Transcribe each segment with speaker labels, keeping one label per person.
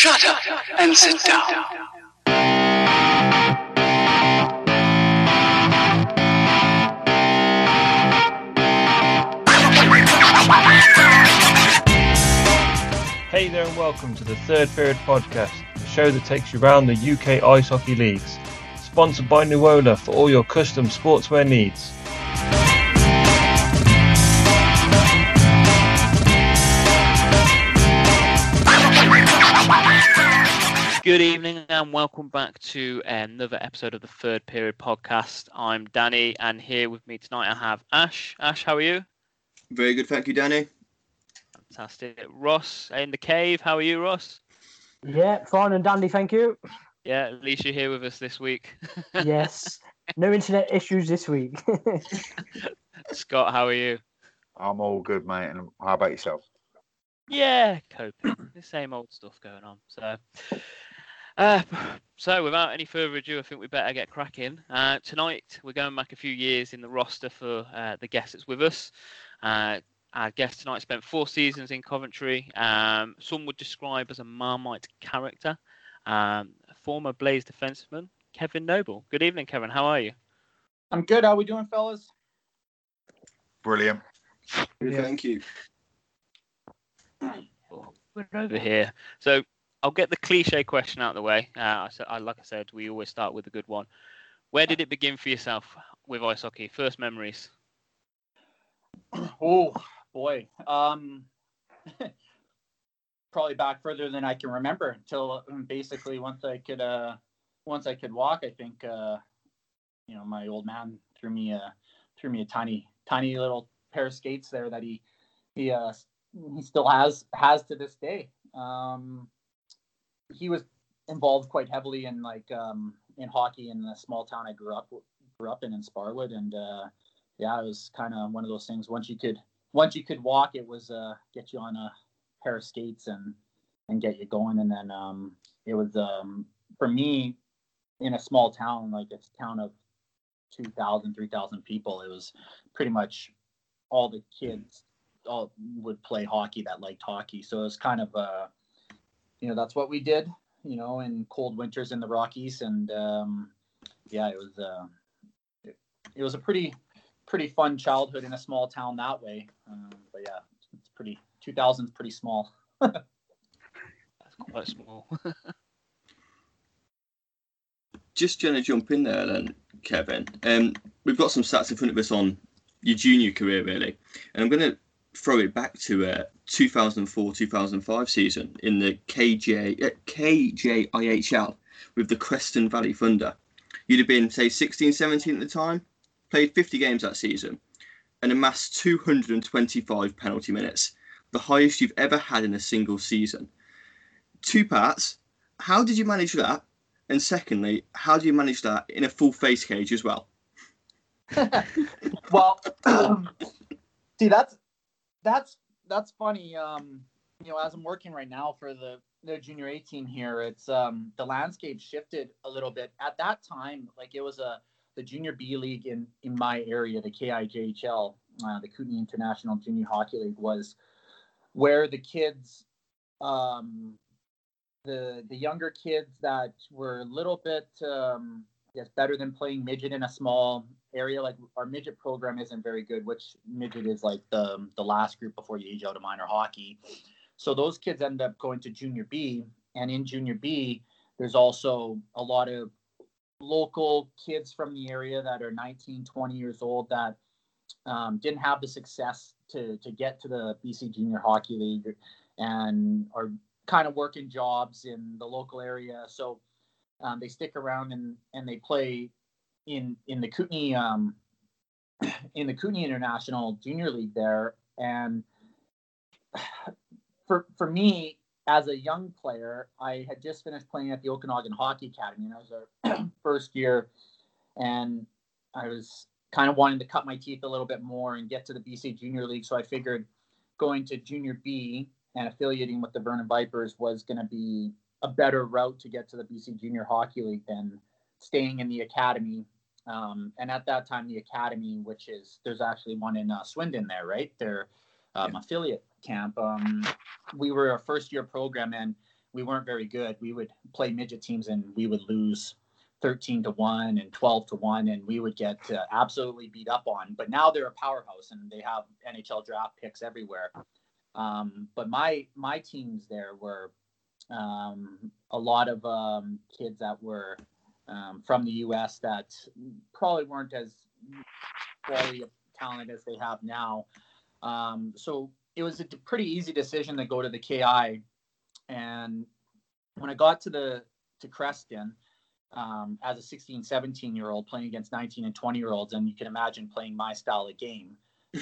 Speaker 1: Shut up and sit down.
Speaker 2: Hey there, and welcome to the Third Period Podcast, the show that takes you around the UK ice hockey leagues. Sponsored by Nuola for all your custom sportswear needs.
Speaker 3: Good evening and welcome back to another episode of the Third Period Podcast. I'm Danny, and here with me tonight I have Ash. Ash, how are you?
Speaker 4: Very good, thank you, Danny.
Speaker 3: Fantastic. Ross in the cave. How are you, Ross?
Speaker 5: Yeah, fine and dandy, thank you.
Speaker 3: Yeah, at least you're here with us this week.
Speaker 5: Yes, no internet issues this week.
Speaker 3: Scott, how are you?
Speaker 6: I'm all good, mate. And how about yourself?
Speaker 3: Yeah, coping. the same old stuff going on. So, uh, so without any further ado, I think we better get cracking. Uh, tonight we're going back a few years in the roster for uh, the guest that's with us. Uh, our guest tonight spent four seasons in Coventry. Um, some would describe as a Marmite character. Um, former Blaze defenseman Kevin Noble. Good evening, Kevin. How are you?
Speaker 7: I'm good. How are we doing, fellas?
Speaker 6: Brilliant.
Speaker 4: Good,
Speaker 5: Yeah.
Speaker 4: Thank you.
Speaker 3: We're over here. So I'll get the cliche question out of the way. Uh, I, like I said, we always start with a good one. Where did it begin for yourself with ice hockey? First memories.
Speaker 7: Oh boy. Um, probably back further than I can remember until um, basically once I could uh once I could walk. I think uh you know my old man threw me a threw me a tiny tiny little pair of skates there that he he uh he still has has to this day. Um, he was involved quite heavily in like um in hockey in the small town I grew up grew up in in Sparwood and uh yeah, it was kind of one of those things. Once you could, once you could walk, it was uh, get you on a pair of skates and and get you going. And then um, it was um, for me in a small town like it's a town of 2,000, 3,000 people. It was pretty much all the kids all would play hockey that liked hockey. So it was kind of uh, you know, that's what we did. You know, in cold winters in the Rockies, and um, yeah, it was uh, it, it was a pretty pretty fun childhood in a small town that way. Um, but yeah, it's pretty 2000 is pretty small.
Speaker 3: That's quite small.
Speaker 4: Just going to jump in there then, Kevin. Um, we've got some stats in front of us on your junior career, really, and I'm going to throw it back to a 2004-2005 season in the KJ uh, KJIHL with the Creston Valley Thunder. You'd have been say 16, 17 at the time. Played 50 games that season and amassed 225 penalty minutes, the highest you've ever had in a single season. Two parts. How did you manage that? And secondly, how do you manage that in a full face cage as well?
Speaker 7: well, see that's that's that's funny. Um, you know, as I'm working right now for the the junior A team here, it's um the landscape shifted a little bit. At that time, like it was a the junior B league in in my area, the KIJHL, uh, the Kootenay International Junior Hockey League, was where the kids, um, the the younger kids that were a little bit, um, guess, better than playing midget in a small area. Like our midget program isn't very good, which midget is like the the last group before you age out of minor hockey. So those kids end up going to junior B, and in junior B, there's also a lot of local kids from the area that are 19, 20 years old that um, didn't have the success to to get to the BC Junior Hockey League and are kind of working jobs in the local area. So um, they stick around and and they play in in the Kootenay um, in the Kootenay International Junior League there. And for for me as a young player, I had just finished playing at the Okanagan Hockey Academy, and I was our first year, and I was kind of wanting to cut my teeth a little bit more and get to the BC Junior League. So I figured going to Junior B and affiliating with the Vernon Vipers was going to be a better route to get to the BC Junior Hockey League than staying in the academy. Um, and at that time, the academy, which is there's actually one in uh, Swindon there, right? Their um, affiliate camp. Um, we were a first year program, and we weren't very good. We would play midget teams and we would lose 13 to 1 and 12 to 1 and we would get uh, absolutely beat up on but now they're a powerhouse and they have nhl draft picks everywhere um, but my my teams there were um, a lot of um, kids that were um, from the us that probably weren't as quality of talent as they have now um, so it was a pretty easy decision to go to the ki and when i got to the to creston um, as a 16, 17 year old playing against 19 and 20 year olds, and you can imagine playing my style of game.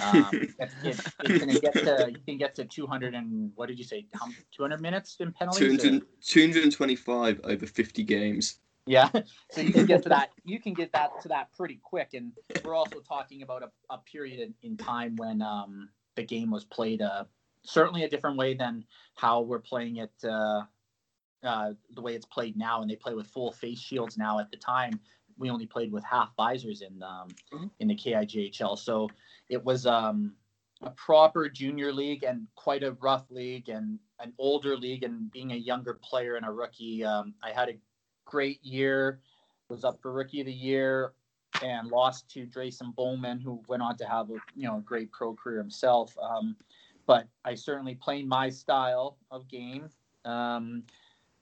Speaker 7: Um, it, it, it's going to get to you can get to 200 and what did you say? 200 minutes in penalties.
Speaker 4: 200, 225 over 50 games.
Speaker 7: Yeah, so you can get to that. You can get that to that pretty quick, and we're also talking about a, a period in, in time when um, the game was played uh, certainly a different way than how we're playing it. Uh, uh, the way it's played now, and they play with full face shields now. At the time, we only played with half visors in um,
Speaker 4: Mhm.
Speaker 7: in the KIJHL, so it was um, a proper junior league and quite a rough league and an older league. And being a younger player and a rookie, um, I had a great year. Was up for rookie of the year and lost to Drayson Bowman, who went on to have a you know a great pro career himself. Um, but I certainly played my style of game. Um,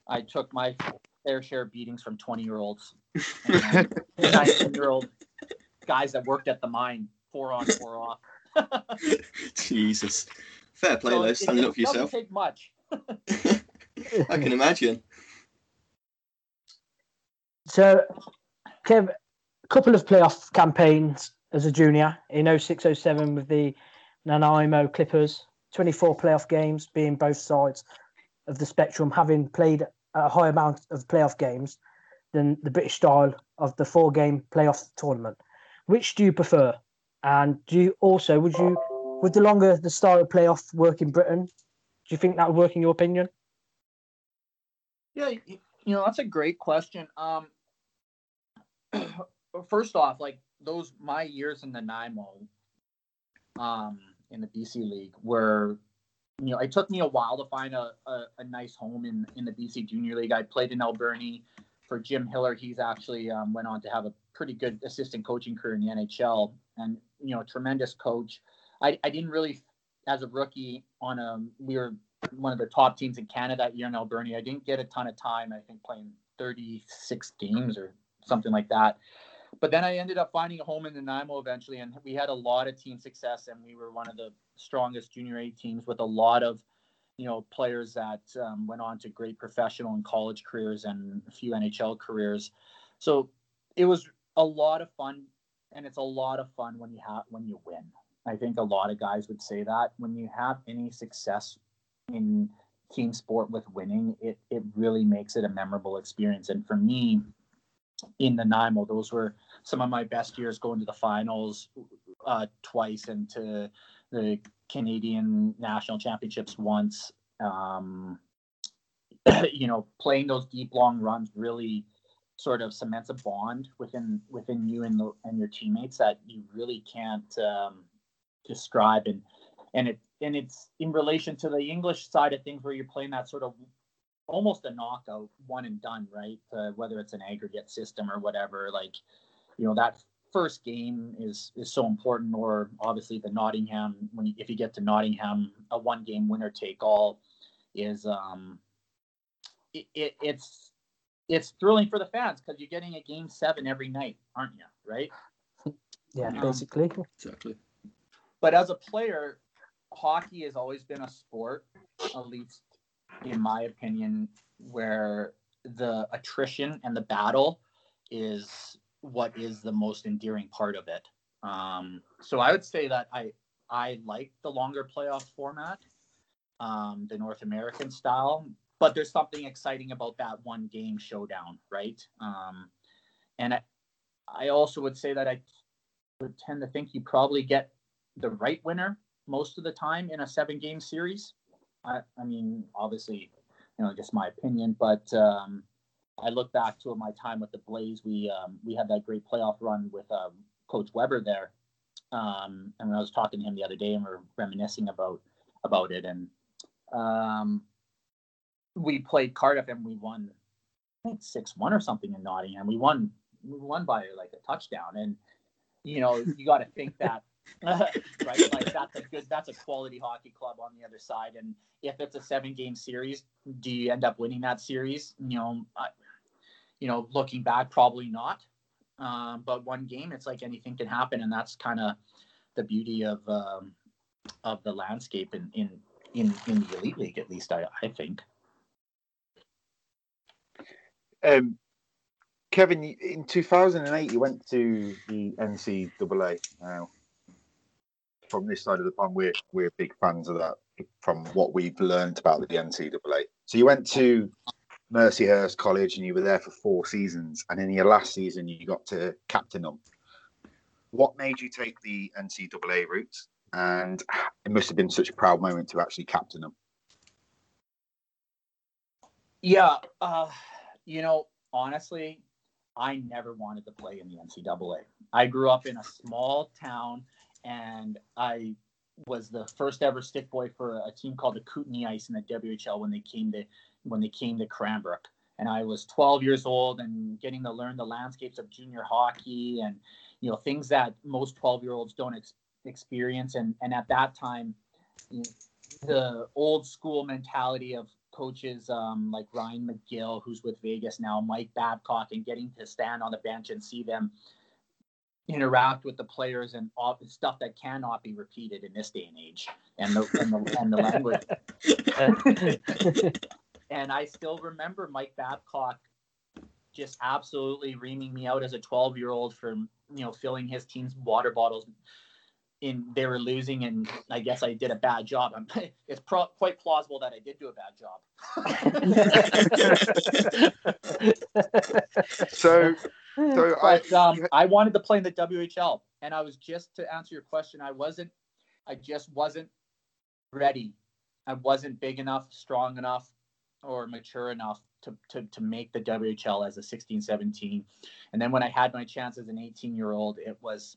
Speaker 7: I took my fair share of beatings from 20 year olds, 19 year old guys that worked at the mine, four on, four off.
Speaker 4: Jesus. Fair play,
Speaker 7: So
Speaker 4: though, standing
Speaker 7: it
Speaker 4: up for
Speaker 7: doesn't
Speaker 4: yourself.
Speaker 7: take much.
Speaker 4: I can imagine.
Speaker 5: So, Kev, a couple of playoff campaigns as a junior in 06 07 with the Nanaimo Clippers, 24 playoff games, being both sides of the spectrum, having played a high amount of playoff games than the British style of the four game playoff tournament. Which do you prefer? And do you also, would you, would the longer the style of playoff work in Britain? Do you think that would work in your opinion?
Speaker 7: Yeah, you know that's a great question. Um, first off, like those my years in the Nanaimo, um, in the BC League were, you know, it took me a while to find a, a, a nice home in in the BC Junior League. I played in Alberni for Jim Hiller. He's actually um, went on to have a pretty good assistant coaching career in the NHL, and you know, tremendous coach. I, I didn't really, as a rookie, on a we were one of the top teams in Canada that year in Alberni. I didn't get a ton of time. I think playing 36 games or something like that. But then I ended up finding a home in Nanaimo eventually, and we had a lot of team success, and we were one of the strongest junior A teams with a lot of, you know, players that um, went on to great professional and college careers and a few NHL careers. So it was a lot of fun, and it's a lot of fun when you have when you win. I think a lot of guys would say that when you have any success in team sport with winning, it it really makes it a memorable experience. And for me, in Nanaimo, those were some of my best years going to the finals uh, twice and to the Canadian national championships once. Um, you know, playing those deep long runs really sort of cements a bond within within you and the, and your teammates that you really can't um, describe and and it and it's in relation to the English side of things where you're playing that sort of almost a knockout one and done right uh, whether it's an aggregate system or whatever like you know that first game is is so important or obviously the Nottingham when you, if you get to Nottingham a one game winner take all is um it, it it's it's thrilling for the fans because you're getting a game seven every night aren't you right
Speaker 5: Yeah,
Speaker 7: Um,
Speaker 5: basically.
Speaker 4: Exactly.
Speaker 7: but as a player, hockey has always been a sport, at least in my opinion, where the attrition and the battle is what is the most endearing part of it. Um, so I would say that I I like the longer playoff format, um, the North American style, but there's something exciting about that one game showdown, right? Um, and I, I also would say that I would tend to think you probably get the right winner most of the time in a seven game series. I, I mean, obviously, you know, just my opinion, but um, I look back to my time with the Blaze. We um, we had that great playoff run with um, Coach Weber there, um, and I was talking to him the other day, and we are reminiscing about about it. And um, we played Cardiff and we won, I think six one or something in Nottingham. We won, we won by like a touchdown, and you know you got to think that. right, like that's a good, that's a quality hockey club on the other side, and if it's a seven game series, do you end up winning that series? You know, I, you know, looking back, probably not. Um, but one game, it's like anything can happen, and that's kind of the beauty of um, of the landscape in in in in the elite league, at least I I think.
Speaker 6: Um, Kevin, in 2008, you went to the NCAA. Now, from this side of the pond, we're we're big fans of that. From what we've learned about the NCAA, so you went to Mercyhurst College and you were there for four seasons, and in your last season, you got to captain them. What made you take the NCAA route? And it must have been such a proud moment to actually captain them.
Speaker 7: Yeah, uh, you know, honestly, I never wanted to play in the NCAA. I grew up in a small town, and I was the first ever stick boy for a team called the Kootenay Ice in the WHL when they came to when they came to Cranbrook. And I was 12 years old and getting to learn the landscapes of junior hockey and you know things that most 12 year olds don't ex- experience. And and at that time, the old school mentality of coaches um, like Ryan McGill, who's with Vegas now, Mike Babcock, and getting to stand on the bench and see them interact with the players and all, stuff that cannot be repeated in this day and age, and the and the, and the language. and I still remember Mike Babcock just absolutely reaming me out as a 12 year old for you know filling his team's water bottles in they were losing and I guess I did a bad job. I'm, it's pro- quite plausible that I did do a bad job.
Speaker 6: So, so I,
Speaker 7: but um, I wanted to play in the WHL, and I was just to answer your question. I wasn't. I just wasn't ready. I wasn't big enough, strong enough, or mature enough to, to, to make the WHL as a 16, 17. And then when I had my chance as an 18 year old, it was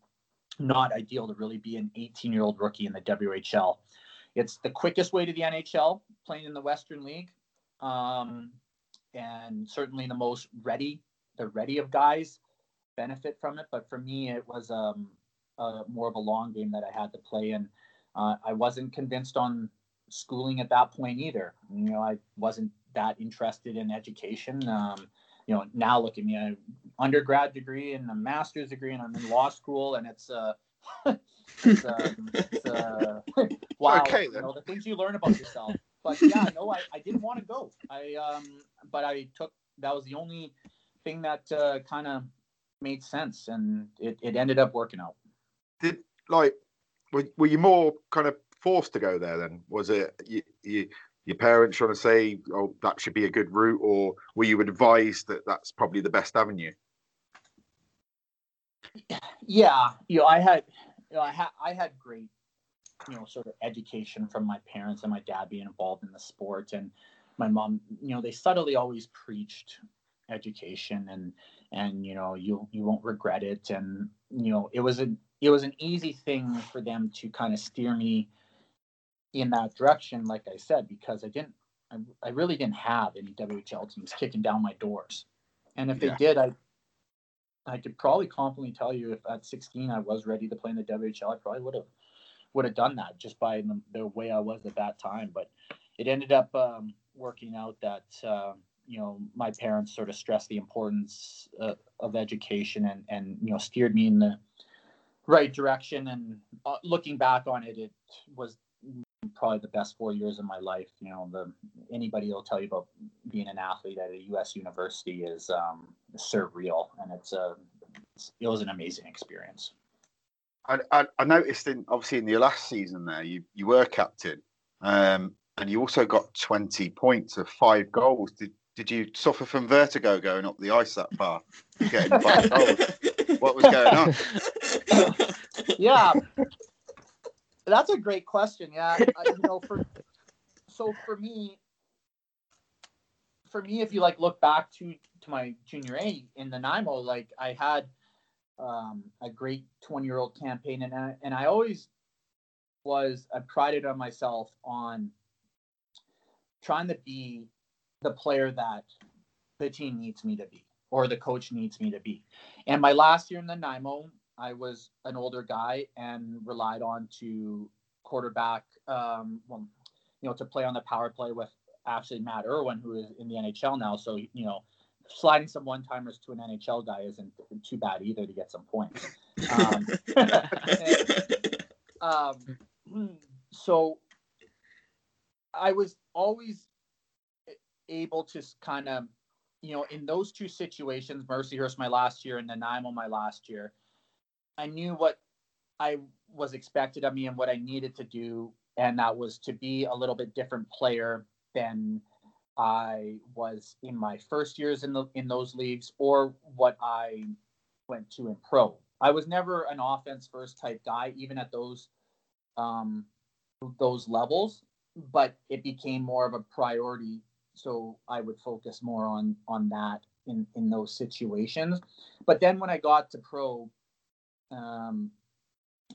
Speaker 7: not ideal to really be an 18 year old rookie in the WHL. It's the quickest way to the NHL, playing in the Western League, um, and certainly the most ready. The ready of guys benefit from it, but for me, it was um, uh, more of a long game that I had to play, and uh, I wasn't convinced on schooling at that point either. You know, I wasn't that interested in education. Um, you know, now look at me, I have undergrad degree and a master's degree, and I'm in law school, and it's uh, it's, um, it's uh, wow,
Speaker 6: Okay,
Speaker 7: you know, the things you learn about yourself. But yeah, no, I, I didn't want to go. I um, but I took that was the only thing that uh, kind of made sense, and it, it ended up working out.
Speaker 6: did like were, were you more kind of forced to go there then was it you, you, your parents trying to say oh that should be a good route or were you advised that that's probably the best avenue
Speaker 7: yeah you know i had you know i had i had great you know sort of education from my parents and my dad being involved in the sport and my mom you know they subtly always preached education and and you know you you won't regret it and you know it was a it was an easy thing for them to kind of steer me in that direction like i said because i didn't i, I really didn't have any whl teams kicking down my doors and if
Speaker 6: Yeah.
Speaker 7: they did i I could probably confidently tell you if at 16 I was ready to play in the WHL, I probably would have would have done that just by the, the way I was at that time. But it ended up um, working out that uh, you know my parents sort of stressed the importance uh, of education and and you know steered me in the right direction. And uh, looking back on it, it was probably the best four years of my life. You know, the anybody will tell you about being an athlete at a U.S. university is um, surreal, and it's a it's, it was an amazing experience.
Speaker 6: I, I, I noticed in obviously in your last season there you, you were captain um, and you also got 20 points of five goals did, did you suffer from vertigo going up the ice that far? Getting five goals what was going on?
Speaker 7: Yeah, that's a great question. Yeah, I, you know, for so for me, for me, if you like look back to to my junior A in the Nanaimo, like I had um, a great twenty year old campaign, and I, and I always was I prided on myself on trying to be the player that the team needs me to be or the coach needs me to be. And my last year in the Nanaimo, I was an older guy and relied on to quarterback, um, well, you know, to play on the power play with actually Matt Irwin, who is in the NHL now. So, you know, sliding some one timers to an NHL guy isn't too bad either to get some points. Um, um, so I was always able to kind of, you know, in those two situations, Mercyhurst my last year and Nanaimo my last year, I knew what I was expected of me and what I needed to do, and that was to be a little bit different player than I was in my first years in the in those leagues or what I went to in pro. I was never an offense first type guy, even at those um, those levels, but it became more of a priority. So I would focus more on on that in in those situations. But then when I got to pro, um,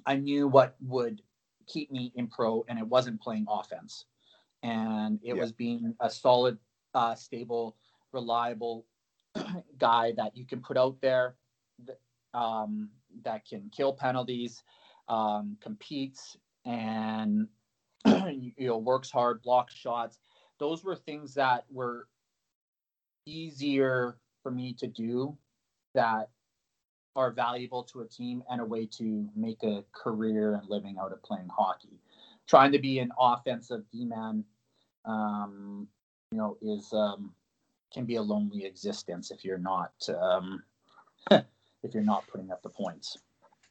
Speaker 7: I knew what would keep me in pro, and it wasn't playing offense, and it
Speaker 6: Yeah.
Speaker 7: was being a solid, uh, stable, reliable guy that you can put out there, that, um, that can kill penalties, um, competes, and you know works hard, blocks shots. Those were things that were easier for me to do that are valuable to a team and a way to make a career and living out of playing hockey. Trying to be an offensive D man, um, you know, is um, can be a lonely existence if you're not um, if you're not putting up the points.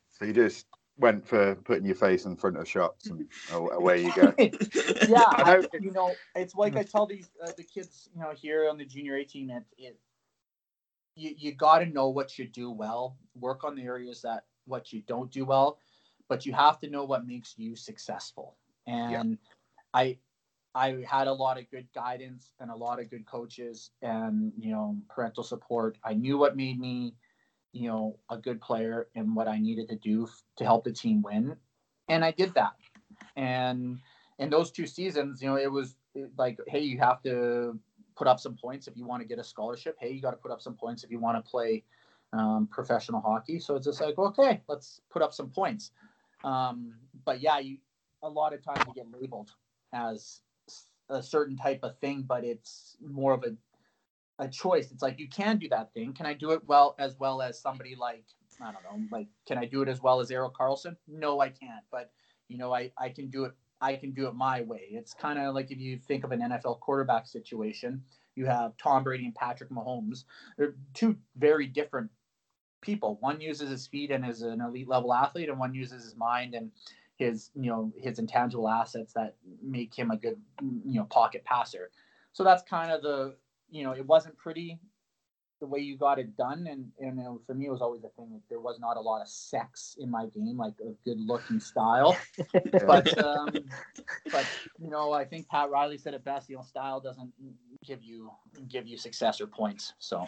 Speaker 6: So you just went for putting your face in front of shots and away you go.
Speaker 7: yeah,
Speaker 6: I
Speaker 7: I, you know, it's like I tell these uh, the kids, you know, here on the junior A team, it, it you you got to know what you do well, work on the areas that what you don't do well, but you have to know what makes you successful. And I I had a lot of good guidance and a lot of good coaches and you know parental support. I knew what made me, you know, a good player and what I needed to do f- to help the team win, and I did that. And in those two seasons, you know, it was like, hey, you have to put up some points if you want to get a scholarship. Hey, you got to put up some points if you want to play um, professional hockey. So it's just like, okay, let's put up some points. Um, but yeah, you a lot of times you get labeled as a certain type of thing, but it's more of a a choice. It's like you can do that thing. Can I do it well as well as somebody like I don't know, like can I do it as well as Erik Karlsson? No, I can't. But you know, I I can do it. I can do it my way. It's kind of like if you think of an NFL quarterback situation, you have Tom Brady and Patrick Mahomes. They're two very different people. One uses his feet and is an elite level athlete, and one uses his mind and his you know his intangible assets that make him a good you know pocket passer. So that's kind of the you know it wasn't pretty the way you got it done and and you know, for me it was always a thing that there was not a lot of sex in my game like a good looking style but um but you know i think pat riley said it best you know style doesn't give you give you success or points so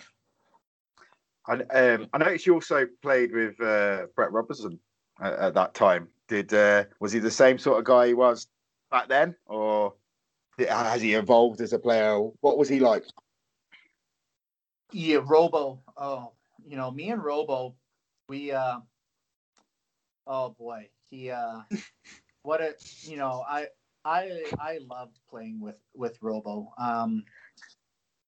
Speaker 6: I, um, I noticed you also played with uh, Brett Robertson at, at that time. Did uh, was he the same sort of guy he was back then, or has he evolved as a player? What was he like?
Speaker 7: Yeah, Robo. Oh, you know, me and Robo, we uh oh boy. He uh what a you know, I I I loved playing with with Robo. Um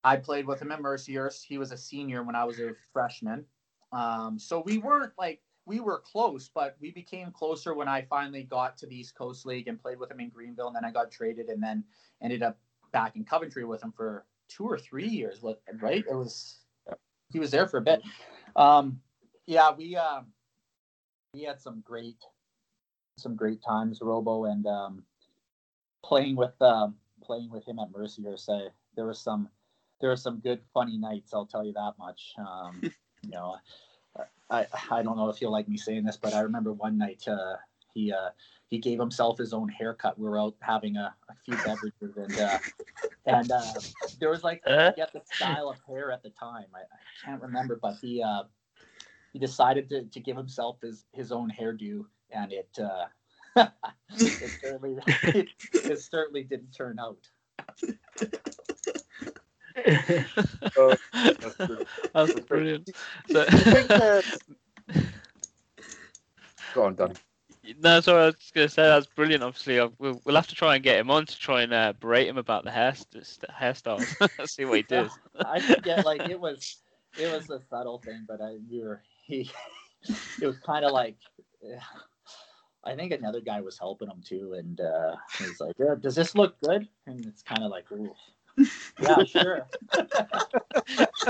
Speaker 7: I played with him at Mercyhurst. He was a senior when I was a freshman. Um so we weren't like we were close, but we became closer when I finally got to the East Coast League and played with him in Greenville and then I got traded and then ended up back in Coventry with him for two or three years, right? It was he was there for a bit. Um, yeah, we um, we had some great some great times, Robo, and um, playing with um, playing with him at Mercyhurst. I, there was some there were some good funny nights. I'll tell you that much. Um, you know, I I don't know if you'll like me saying this, but I remember one night uh, he uh, he gave himself his own haircut. We were out having a, a few beverages, and uh, and uh, there was like I forget the style of hair at the time. I, I can't remember, but he uh, he decided to, to give himself his, his own hairdo, and it uh, it certainly it, it certainly didn't turn out.
Speaker 6: Oh, that's brilliant.
Speaker 3: That's brilliant. So,
Speaker 6: Do think, uh, Go on, Dan.
Speaker 3: No, sorry, I was just gonna say that's brilliant. Obviously, we'll, we'll have to try and get him on to try and uh, berate him about the hair st- hairstyles. See what he does.
Speaker 7: I forget like it was it was a subtle thing, but I we were he it was kind of like I think another guy was helping him too, and uh, he was like, yeah, "Does this look good?" And it's kind of like, Ooh. "Yeah, sure."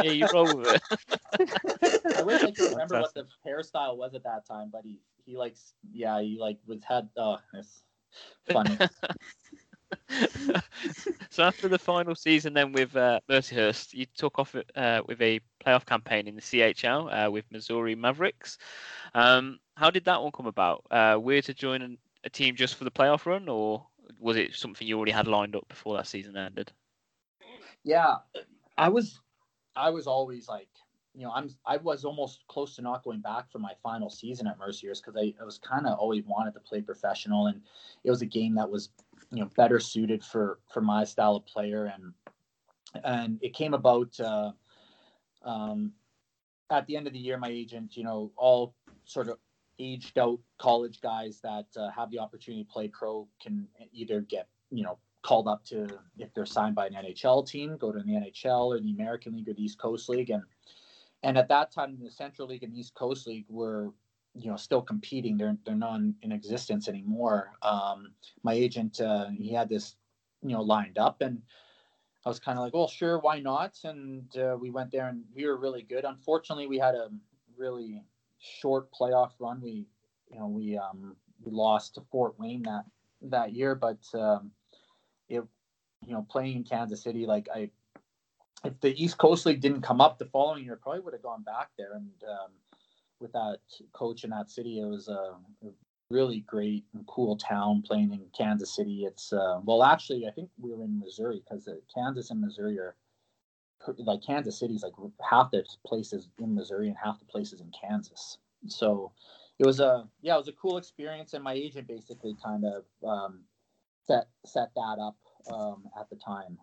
Speaker 3: yeah, you roll with it.
Speaker 7: I wish I could remember what the hairstyle was at that time, but he he likes yeah he like was had oh it's funny.
Speaker 3: so after the final season, then with uh, Mercyhurst, you took off uh, with a playoff campaign in the CHL uh, with Missouri Mavericks. Um, how did that one come about? Uh, were you to join an, a team just for the playoff run, or was it something you already had lined up before that season ended?
Speaker 7: Yeah, I was, I was always like, you know, I'm, I was almost close to not going back for my final season at Mercyhurst because I, I was kind of always wanted to play professional, and it was a game that was, you know, better suited for for my style of player, and and it came about. Uh, um, at the end of the year, my agent, you know, all sort of aged out college guys that uh, have the opportunity to play pro can either get, you know, called up to if they're signed by an NHL team, go to the NHL or the American League or the East Coast League, and and at that time, the Central League and East Coast League were, you know, still competing. They're they're not in existence anymore. Um, my agent, uh, he had this, you know, lined up, and I was kind of like, well, sure, why not? And uh, we went there, and we were really good. Unfortunately, we had a really short playoff run. We, you know, we um, we lost to Fort Wayne that that year, but um, it, you know, playing in Kansas City, like I, if the East Coast League didn't come up the following year, probably would have gone back there. And um, with that coach in that city, it was a, really great and cool town playing in Kansas City. It's uh, well, actually, I think we were in Missouri because Kansas and Missouri are like Kansas City's like half the places in Missouri and half the places in Kansas. So it was a yeah, it was a cool experience, and my agent basically kind of um, set set that up um, at the time.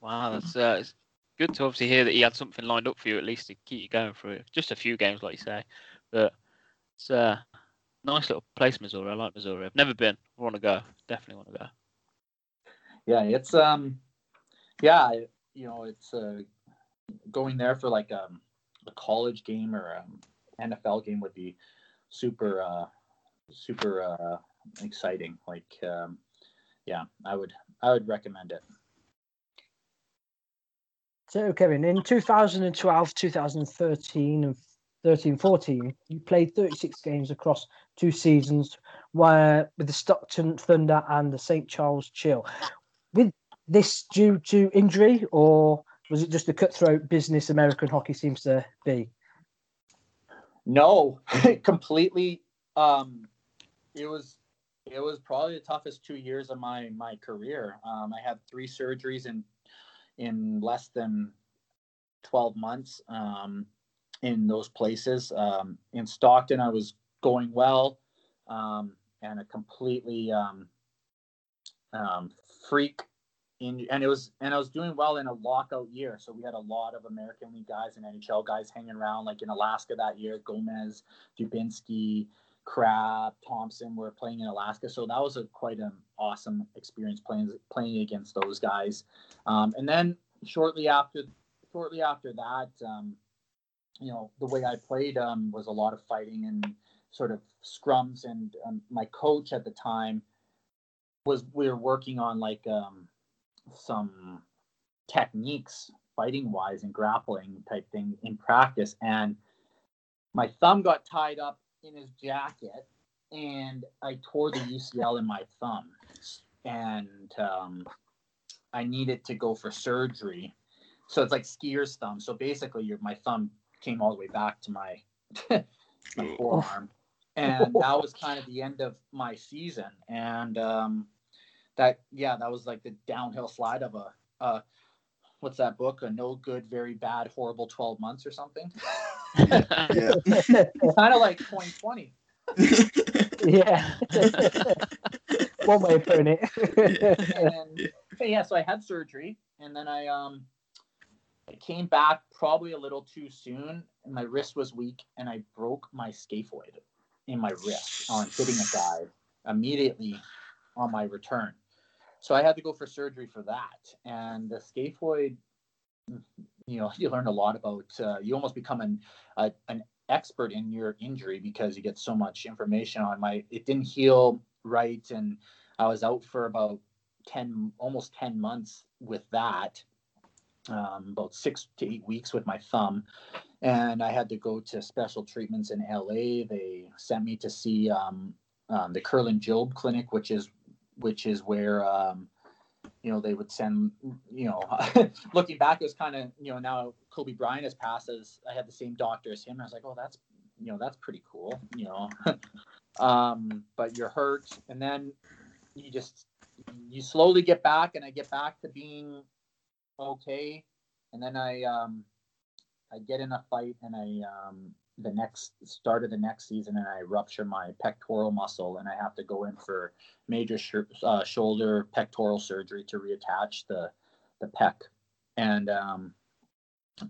Speaker 3: Wow, that's uh, it's good to obviously hear that he had something lined up for you at least to keep you going through it. just a few games, like you say. But it's a nice little place, Missouri. I like Missouri. I've never been. I want to go. Definitely want to go.
Speaker 7: Yeah, it's um, yeah, you know, it's uh, going there for like um, a college game or um, NFL game would be super uh, super uh, exciting. Like, um, yeah, I would I would recommend it.
Speaker 5: So, Kevin, in 2012, 2013, and 13 14, you played 36 games across two seasons where, with the Stockton Thunder and the St. Charles Chill. With this due to injury, or was it just the cutthroat business American hockey seems to be?
Speaker 7: No, completely. Um, it was it was probably the toughest two years of my my career. Um, I had three surgeries in in less than twelve months. Um, in those places. Um, in Stockton, I was going well, um, and a completely um, um, freak in, and it was, and I was doing well in a lockout year. So we had a lot of American League guys and NHL guys hanging around, like in Alaska that year. Gomez, Dubinsky, Crabb, Thompson were playing in Alaska. So that was a quite an awesome experience playing playing against those guys. Um, and then shortly after, shortly after that. Um, you know the way I played um, was a lot of fighting and sort of scrums. And um, my coach at the time was we were working on like um, some techniques fighting wise and grappling type thing in practice. And my thumb got tied up in his jacket, and I tore the UCL in my thumb, and um, I needed to go for surgery. So it's like skier's thumb. So basically, your my thumb came all the way back to my my forearm, and that was kind of the end of my season. And um, that yeah, that was like the downhill slide of a uh, what's that book? A no good, very bad, horrible twelve months or something.
Speaker 4: Yeah.
Speaker 7: kind of like 2020.
Speaker 5: yeah. One way of putting it.
Speaker 7: and yeah, so I had surgery, and then I um, I came back probably a little too soon, and my wrist was weak, and I broke my scaphoid in my wrist on hitting a guy immediately on my return. So I had to go for surgery for that, and the scaphoid. You know, you learn a lot about. Uh, you almost become an a, an expert in your injury because you get so much information on my. It didn't heal right, and I was out for about 10 almost 10 months with that um, about six to eight weeks with my thumb and i had to go to special treatments in la they sent me to see um, um, the Kerlan-Jobe clinic which is which is where um, you know they would send you know looking back it was kind of you know now kobe bryant has passed as i had the same doctor as him i was like oh that's you know that's pretty cool you know um but you're hurt and then you just you slowly get back and I get back to being okay. And then I um I get in a fight and I um the next start of the next season and I rupture my pectoral muscle and I have to go in for major sh- uh, shoulder pectoral surgery to reattach the the pec. And um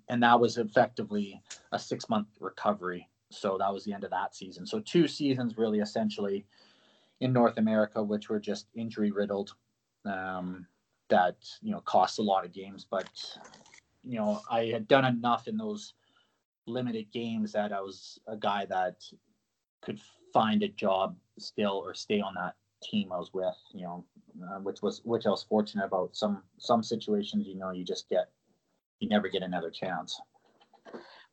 Speaker 7: and that was effectively a 6 month recovery. So that was the end of that season. So two seasons really essentially in North America, which were just injury riddled. Um, that you know cost a lot of games, but you know I had done enough in those limited games that I was a guy that could find a job still or stay on that team I was with. You know, uh, which was which I was fortunate about. Some some situations, you know, you just get you never get another chance.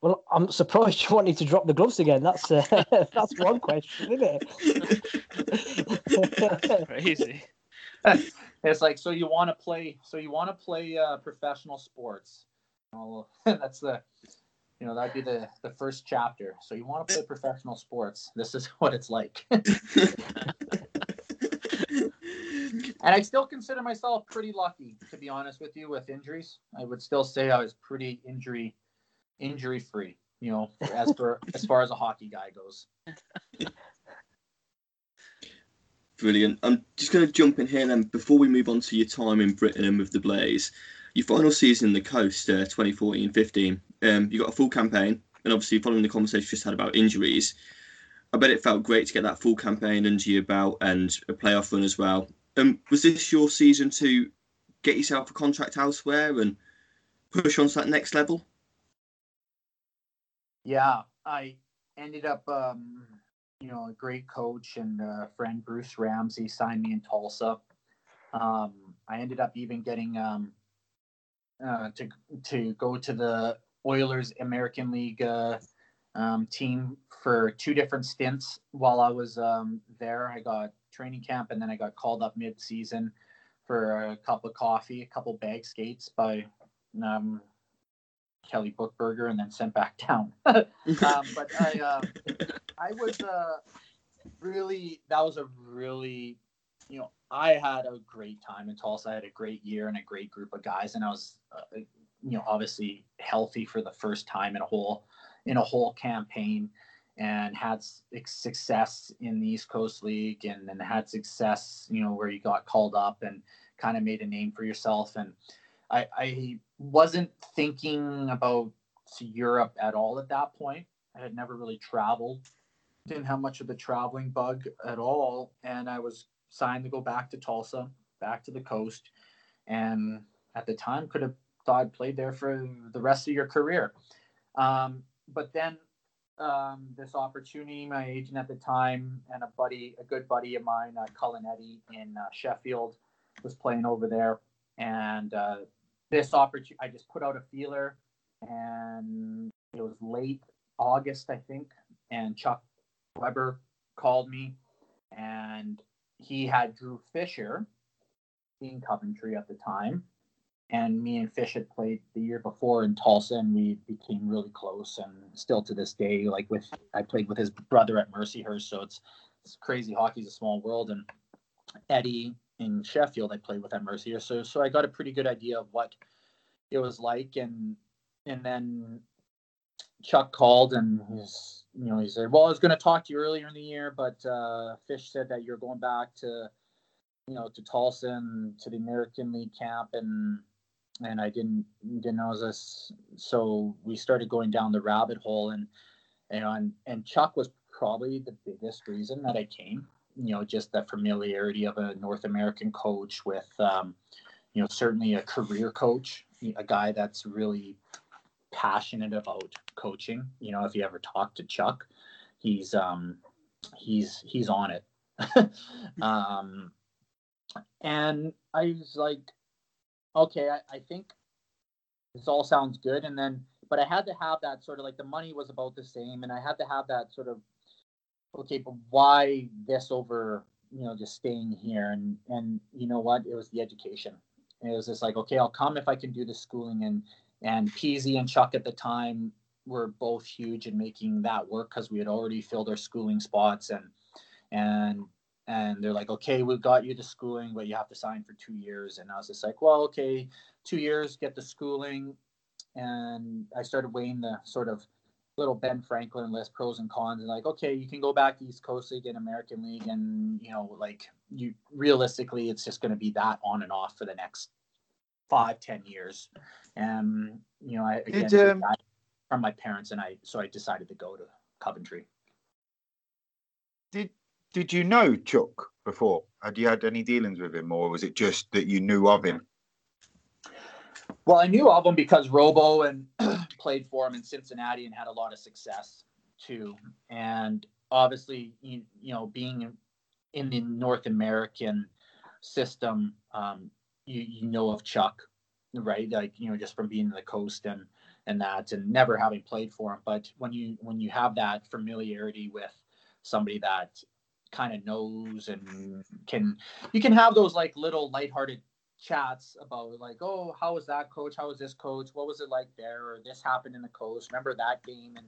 Speaker 5: Well, I'm surprised you wanted to drop the gloves again. That's uh, that's one question, isn't
Speaker 3: it? Crazy.
Speaker 7: It's like so you want to play so you want to play uh, professional sports. Well, that's the you know that'd be the the first chapter. So you want to play professional sports. This is what it's like. and I still consider myself pretty lucky, to be honest with you, with injuries. I would still say I was pretty injury injury free. You know, as for as far as a hockey guy goes.
Speaker 4: Brilliant. I'm just going to jump in here then before we move on to your time in Britain and with the Blaze. Your final season in the coast, uh, 2014-15, um, you got a full campaign, and obviously following the conversation you just had about injuries, I bet it felt great to get that full campaign under your belt and a playoff run as well. Um, was this your season to get yourself a contract elsewhere and push on to that next level?
Speaker 7: Yeah, I ended up, um, you know, a great coach and uh, friend Bruce Ramsey signed me in Tulsa. Um, I ended up even getting um, uh, to to go to the Oilers American League uh, um, team for two different stints while I was um, there. I got training camp and then I got called up mid season for a cup of coffee, a couple bag skates by um, Kelly Buchberger and then sent back down. um, but I, uh, I was uh, really, that was a really, you know, I had a great time in Tulsa. I had a great year and a great group of guys, and I was, uh, you know, obviously healthy for the first time in a whole, in a whole campaign, and had success in the East Coast League, and then had success, you know, where you got called up and kind of made a name for yourself and I, I wasn't thinking about Europe at all at that point. I had never really traveled, didn't have much of the traveling bug at all, and I was signed to go back to Tulsa, back to the coast, and at the time could have thought played there for the rest of your career. Um, but then um, this opportunity, my agent at the time and a buddy, a good buddy of mine, uh, Cullen Eddy in uh, Sheffield, was playing over there, and uh, this opportunity, I just put out a feeler, and it was late August, I think, and Chuck Weber called me, and he had Drew Fisher in Coventry at the time, and me and Fish had played the year before in Tulsa, and we became really close, and still to this day, like with I played with his brother at Mercyhurst, so it's it's crazy. Hockey's a small world, and Eddy in Sheffield I played with at Mercy. So so I got a pretty good idea of what it was like and and then Chuck called and he's you know he said, Well I was gonna talk to you earlier in the year, but uh, Fish said that you're going back to you know, to Tolson to the American League camp, and and I didn't didn't know this, so we started going down the rabbit hole, and and and Chuck was probably the biggest reason that I came. You know, just the familiarity of a North American coach with, um, you know, certainly a career coach, a guy that's really passionate about coaching. You know, if you ever talk to Chuck, he's um, he's he's on it. um, and I was like, okay, I, I think this all sounds good. And then, but I had to have that sort of like the money was about the same, and I had to have that sort of, okay, but why this over, you know, just staying here? And and you know what? It was the education. It was just like, okay, I'll come if I can do the schooling. And and Peasy and Chuck at the time were both huge in making that work because we had already filled our schooling spots and and and they're like, okay, we've got you the schooling, but you have to sign for two years. And I was just like, well, okay, two years, get the schooling. And I started weighing the sort of little Ben Franklin list, pros and cons, and like, okay, you can go back East Coast League and American League, and you know, like you realistically, it's just going to be that on and off for the next five, ten years. And you know, I again
Speaker 6: Did, um,
Speaker 7: from my parents, and I so I decided to go to Coventry.
Speaker 6: Did Did you know Chuck before? Had you had any dealings with him, or was it just that you knew of him?
Speaker 7: Well, I knew of him because Robo and played for him in Cincinnati and had a lot of success too. And obviously, you, you know, being in the North American system, um, you, you know of Chuck, right? Like, you know, just from being in the coast and, and that, and never having played for him. But when you, when you have that familiarity with somebody that kind of knows and can, you can have those like little lighthearted chats about like, oh, how was that coach? How was this coach? What was it like there? Or this happened in the coast. Remember that game? And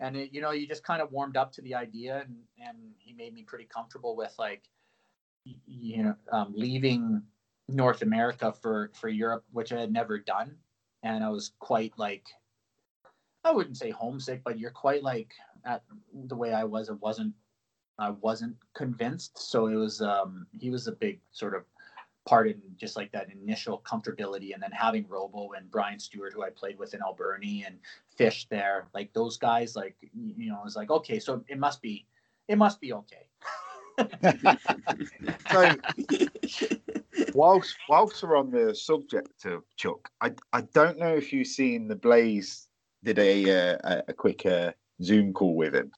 Speaker 7: and it, you know, you just kind of warmed up to the idea, and and he made me pretty comfortable with like, you know, um, leaving North America for for Europe, which I had never done, and I was quite like, I wouldn't say homesick, but you're quite like at the way I was. It wasn't. I wasn't convinced, so it was. Um, he was a big sort of part in just like that initial comfortability and then having Robo and Brian Stewart who I played with in Alberni and Fish there like those guys like you know it's like okay so it must be it must be okay
Speaker 6: So, whilst whilst we're on the subject of Chuck, I I don't know if you've seen the Blaze did a uh, a, quick uh, Zoom call with him,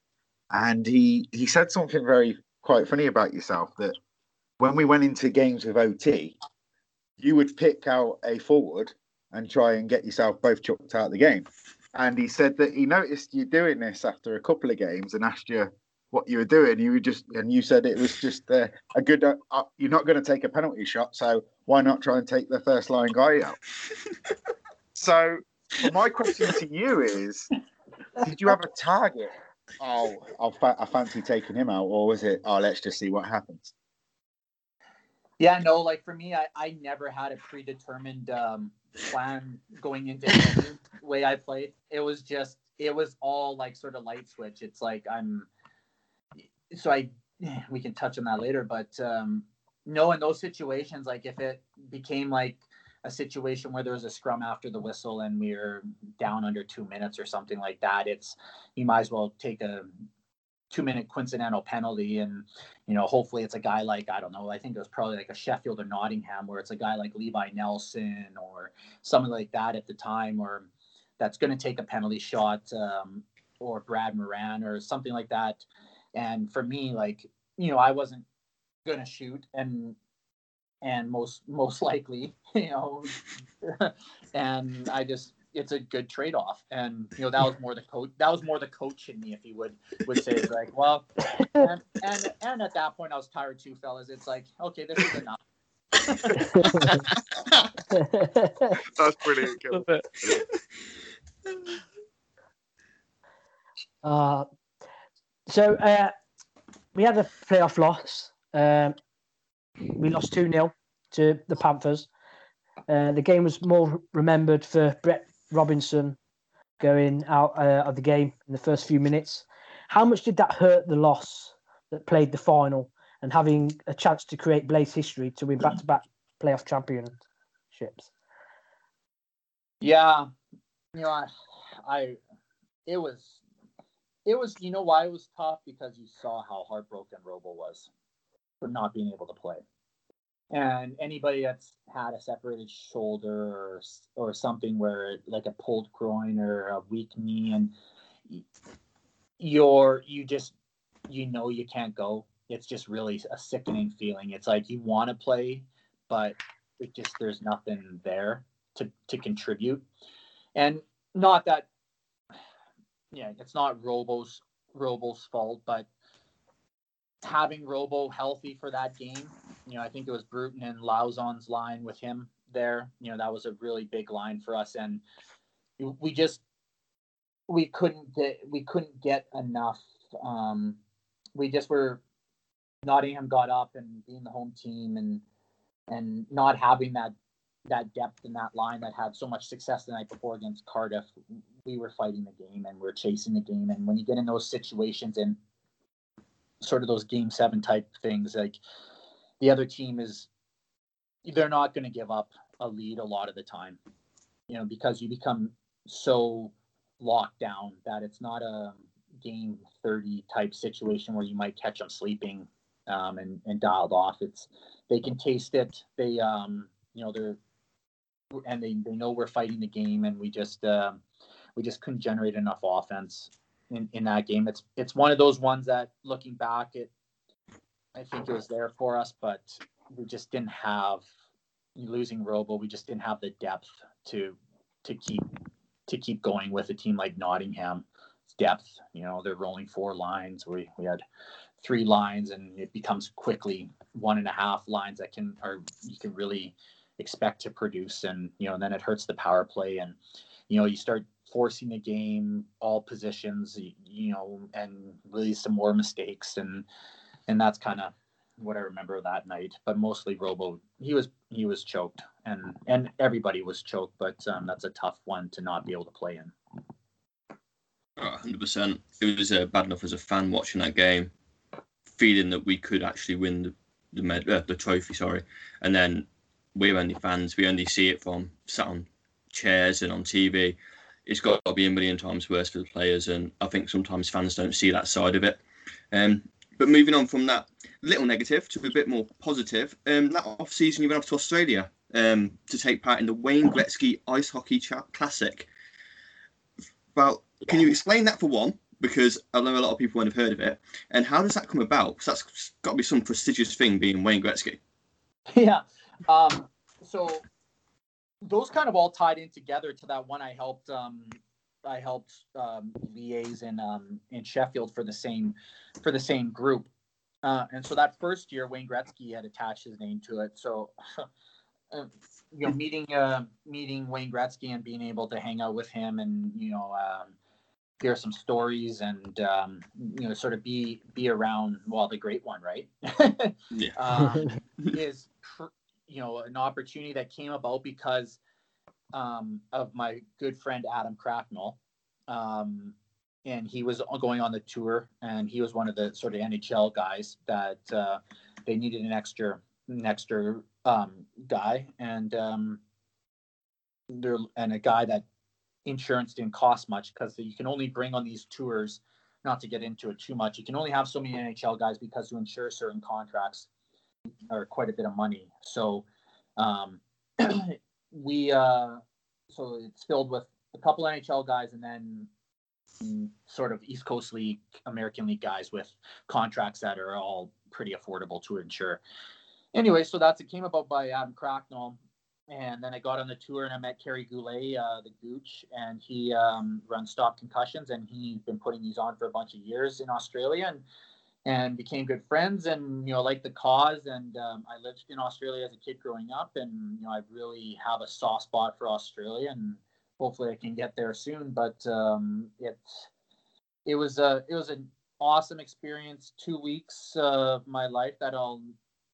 Speaker 6: and he he said something very quite funny about yourself that when we went into games with OT, you would pick out a forward and try and get yourself both chucked out of the game. And he said that he noticed you doing this after a couple of games and asked you what you were doing. You were just, and you said it was just uh, a good. Uh, uh, you're not going to take a penalty shot, so why not try and take the first line guy out? so, my question to you is: Did you have a target? Oh, I'll fa- I fancy taking him out, or was it? Oh, let's just see what happens.
Speaker 7: Yeah, no, like for me, I, I never had a predetermined um, plan going into the way I played. It was just, it was all like sort of light switch. It's like I'm, so I, we can touch on that later, but um, no, in those situations, like if it became like a situation where there was a scrum after the whistle and we are down under two minutes or something like that, it's, you might as well take a two minute coincidental penalty and you know hopefully it's a guy like i don't know i think it was probably like a sheffield or nottingham where it's a guy like levi nelson or something like that at the time or that's going to take a penalty shot um, or brad moran or something like that and for me like you know i wasn't going to shoot and and most most likely you know and i just it's a good trade-off and you know that was more the coach that was more the coach in me if he would would say like well and, and and at that point i was tired too fellas it's like okay this is enough
Speaker 6: That's brilliant. Kevin.
Speaker 5: Uh, so uh, we had a playoff loss. Um, we lost 2 0 to the Panthers. Uh, the game was more remembered for Brett Robinson going out uh, of the game in the first few minutes. How much did that hurt the loss that played the final? and having a chance to create Blaze history to win back to back playoff championships.
Speaker 7: Yeah, you know, I, I, it was, it was, you know, why it was tough because you saw how heartbroken Robo was for not being able to play, and anybody that's had a separated shoulder or or something where like a pulled groin or a weak knee, and you're you just you know you can't go. It's just really a sickening feeling. It's like you want to play, but it just there's nothing there to to contribute and not that yeah it's not robo's robo's fault but having robo healthy for that game you know i think it was bruton and lauzon's line with him there you know that was a really big line for us. And we just we couldn't get we couldn't get enough um we just were nottingham got up and being the home team and and not having that that depth in that line that had so much success the night before against Cardiff, we were fighting the game and we're chasing the game. And when you get in those situations and sort of those game seven type things, like the other team is, they're not going to give up a lead a lot of the time, you know, because you become so locked down that it's not a game 30 type situation where you might catch them sleeping um, and, and dialed off. It's, they can taste it. They, um, you know, they're and they, they know we're fighting the game, and we just uh, we just couldn't generate enough offense in, in that game. It's it's one of those ones that looking back, it I think it was there for us, but we just didn't have losing Robo. We just didn't have the depth to to keep to keep going with a team like Nottingham. Depth, you know, they're rolling four lines. We we had three lines, and it becomes quickly one and a half lines that can or you can really expect to produce and you know and then it hurts the power play and you know you start forcing the game all positions you know and really some more mistakes and and that's kind of what I remember that night but mostly Robo he was he was choked and and everybody was choked but um, that's a tough one to not be able to play in.
Speaker 4: Oh, 100% it was uh, bad enough as a fan watching that game feeling that we could actually win the the, med- uh, the trophy sorry and then we're only fans. We only see it from sat on chairs and on TV. It's got to be a million times worse for the players, and I think sometimes fans don't see that side of it. Um, but moving on from that little negative to a bit more positive, um, that off season you went off to Australia um, to take part in the Wayne Gretzky Ice Hockey Classic. Well, can you explain that for one? Because I know a lot of people won't have heard of it. And how does that come about? Because that's got to be some prestigious thing being Wayne Gretzky.
Speaker 7: Yeah. Um, so those kind of all tied in together to that one I helped um, I helped um, liaise in um, in Sheffield for the same for the same group. Uh, and so that first year, Wayne Gretzky had attached his name to it. So, uh, you know, meeting uh, meeting Wayne Gretzky and being able to hang out with him and you know um, hear some stories and um, you know sort of be be around well the great one, right?
Speaker 4: yeah.
Speaker 7: um, is you know an opportunity that came about because um, of my good friend Adam Cracknell. Um, and he was going on the tour, and he was one of the sort of NHL guys that uh, they needed an extra, an extra um, guy, and um, and a guy that insurance didn't cost much because you can only bring on these tours. Not to get into it too much, you can only have so many NHL guys because to insure certain contracts or quite a bit of money. So um, we uh, so it's filled with a couple NHL guys and then sort of East Coast League, American League guys with contracts that are all pretty affordable to insure. Anyway, so that's it came about by Adam Cracknell. And then I got on the tour and I met Kerry Goulet, uh, the Gooch, and he um, runs Stop Concussions, and he's been putting these on for a bunch of years in Australia. And and became good friends and you know like the cause and um, i lived in australia as a kid growing up and you know i really have a soft spot for australia and hopefully i can get there soon but um, it it was a it was an awesome experience two weeks of my life that i'll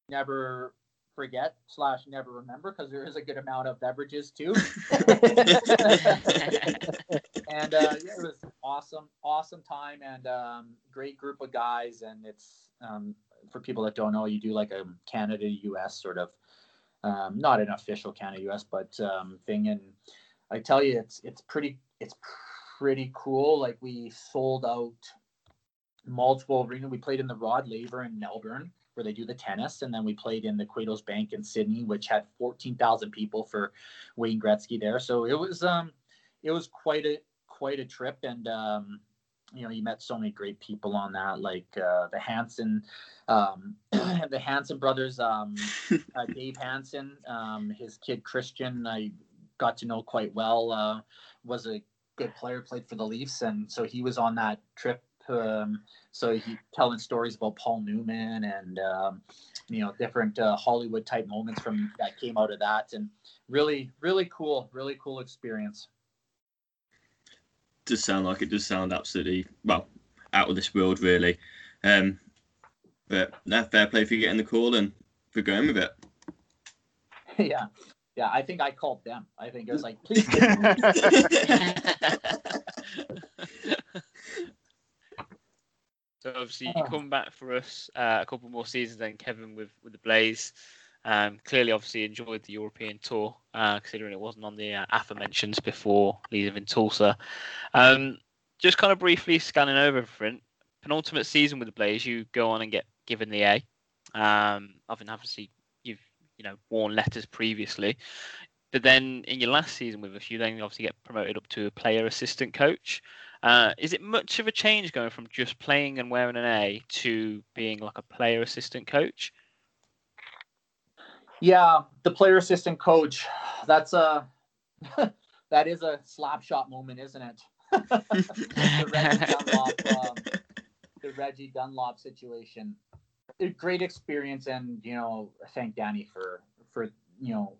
Speaker 7: never forget slash never remember because there is a good amount of beverages too. and uh, yeah, it was awesome, awesome time and um, great group of guys. And it's um, for people that don't know, you do like a Canada US sort of um, not an official Canada US, but um, thing. And I tell you, it's it's pretty it's pretty cool. Like we sold out multiple arena. We played in the Rod Laver in Melbourne where they do the tennis, and then we played in the Qudos Bank in Sydney, which had fourteen thousand people for Wayne Gretzky there. So it was um it was quite a quite a trip, and um you know you met so many great people on that, like uh, the Hanson um the Hanson brothers, um uh, Dave Hanson, um his kid Christian, I got to know quite well. Uh, was a good player, played for the Leafs, and so he was on that trip um, so he telling stories about Paul Newman and um, you know different uh, Hollywood type moments from that came out of that, and really, really cool, really cool experience.
Speaker 4: Does sound like it does sound absolutely well out of this world, really. Um, but no, fair play for getting the call and for going with it.
Speaker 7: yeah, yeah. I think I called them. I think it was like, please.
Speaker 3: So obviously you come back for us uh, a couple more seasons then, Kevin, with with the Blaze. Um, clearly, obviously enjoyed the European tour, uh, considering it wasn't on the uh, aforementioned before leaving Tulsa. Um, just kind of briefly scanning over everything. Penultimate season with the Blaze, you go on and get given the A. Um, obviously you've you know worn letters previously, but then in your last season with us, you then obviously get promoted up to a player assistant coach. Uh, is it much of a change going from just playing and wearing an A to being like a player assistant coach?
Speaker 7: Yeah, the player assistant coach. That's a that is a slap shot moment, isn't it? the, Reggie Dunlop, um, the Reggie Dunlop situation. A great experience, and you know, thank Danny for for you know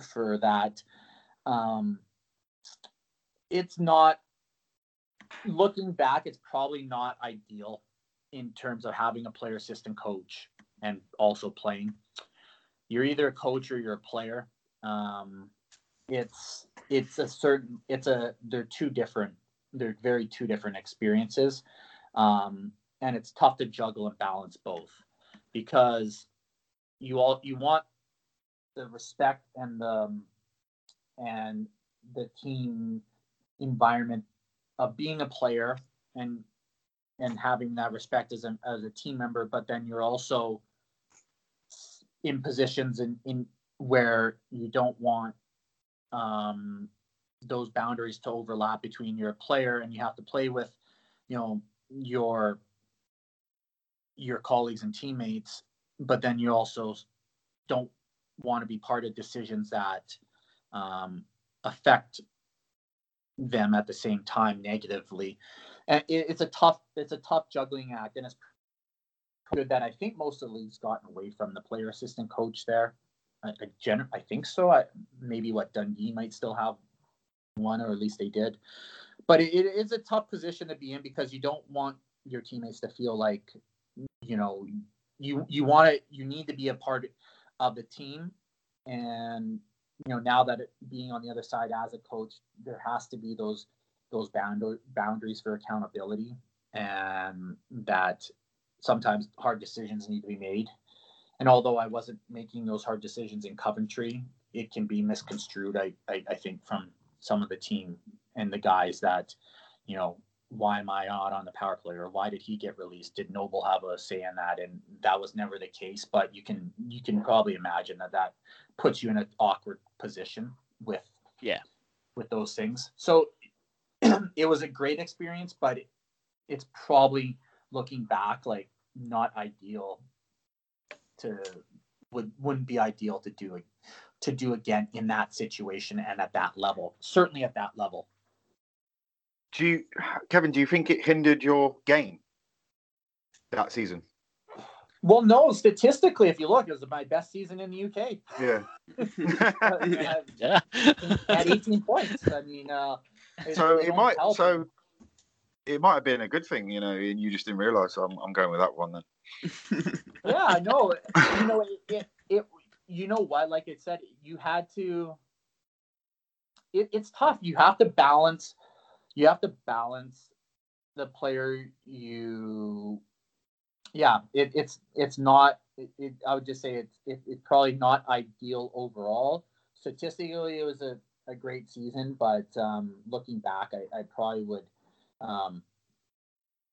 Speaker 7: for that. Um, it's not looking back, it's probably not ideal in terms of having a player assistant coach and also playing. You're either a coach or you're a player. Um, it's it's a certain it's a they're two different they're very two different experiences, um, and it's tough to juggle and balance both because you all you want the respect and the and the team environment of being a player and and having that respect as a as a team member, but then you're also in positions in, in where you don't want um, those boundaries to overlap between your player and you have to play with, you know, your your colleagues and teammates, but then you also don't want to be part of decisions that um, affect them at the same time negatively. And it, it's a tough it's a tough juggling act, and it's good that I think most of the leagues gotten away from the player assistant coach there. I, I, gen- I think so. I, maybe what Dundee might still have one, or at least they did. But it, it is a tough position to be in because you don't want your teammates to feel like you know you you want to you need to be a part of the team and you know now that it, being on the other side as a coach there has to be those those bound, boundaries for accountability and that sometimes hard decisions need to be made. And although i wasn't making those hard decisions in coventry it can be misconstrued i i, I think from some of the team and the guys that you know why am I not on the power play or why did he get released? Did Noble have a say in that? And that was never the case. But you can you can probably imagine that that puts you in an awkward position with
Speaker 3: yeah
Speaker 7: with those things. So it was a great experience, but it, it's probably looking back like not ideal to would wouldn't be ideal to do to do again in that situation and at that level. Certainly at that level
Speaker 6: do you, Kevin? Do you think it hindered your game that season?
Speaker 7: Well, no. Statistically, if you look, it was my best season in the UK.
Speaker 6: Yeah.
Speaker 3: yeah.
Speaker 7: At 18 points. I mean, uh,
Speaker 6: so it, it might. So it might have been a good thing, you know, and you just didn't realize. So I'm, I'm going with that one then.
Speaker 7: yeah, no, you know, it, it, it, you know what? Like I said, you had to. It, it's tough. You have to balance you have to balance the player you yeah, it, it's it's not. It, it, I would just say it's it, it's probably not ideal overall. Statistically, it was a, a great season, but um, looking back, I, I probably would. Um,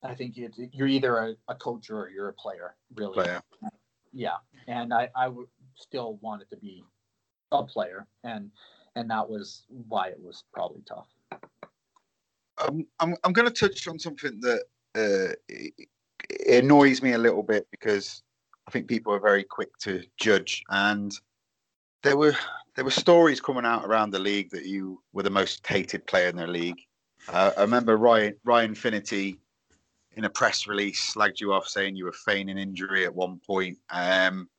Speaker 7: I think you're either a, a coach or you're a player, really.
Speaker 6: Player.
Speaker 7: Yeah, and I I would still want it to be a player, and and that was why it was probably tough.
Speaker 6: Um, I'm I'm going to touch on something that uh, it, it annoys me a little bit because I think people are very quick to judge, and there were there were stories coming out around the league that you were the most hated player in the league. Uh, I remember Ryan Ryan Finnerty in a press release slagged you off saying you were feigning injury at one point. Um,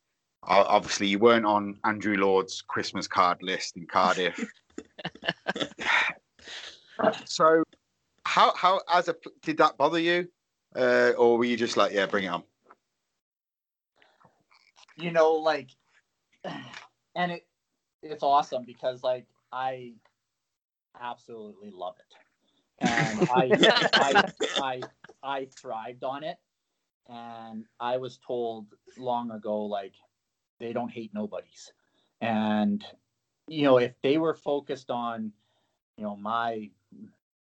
Speaker 6: obviously, you weren't on Andrew Lord's Christmas card list in Cardiff. so, how how as a did that bother you, uh, or were you just like, yeah, bring it on?
Speaker 7: you know like and it it's awesome because like i absolutely love it. And I, I i i thrived on it. And i was told long ago like they don't hate nobodies. And you know if they were focused on you know my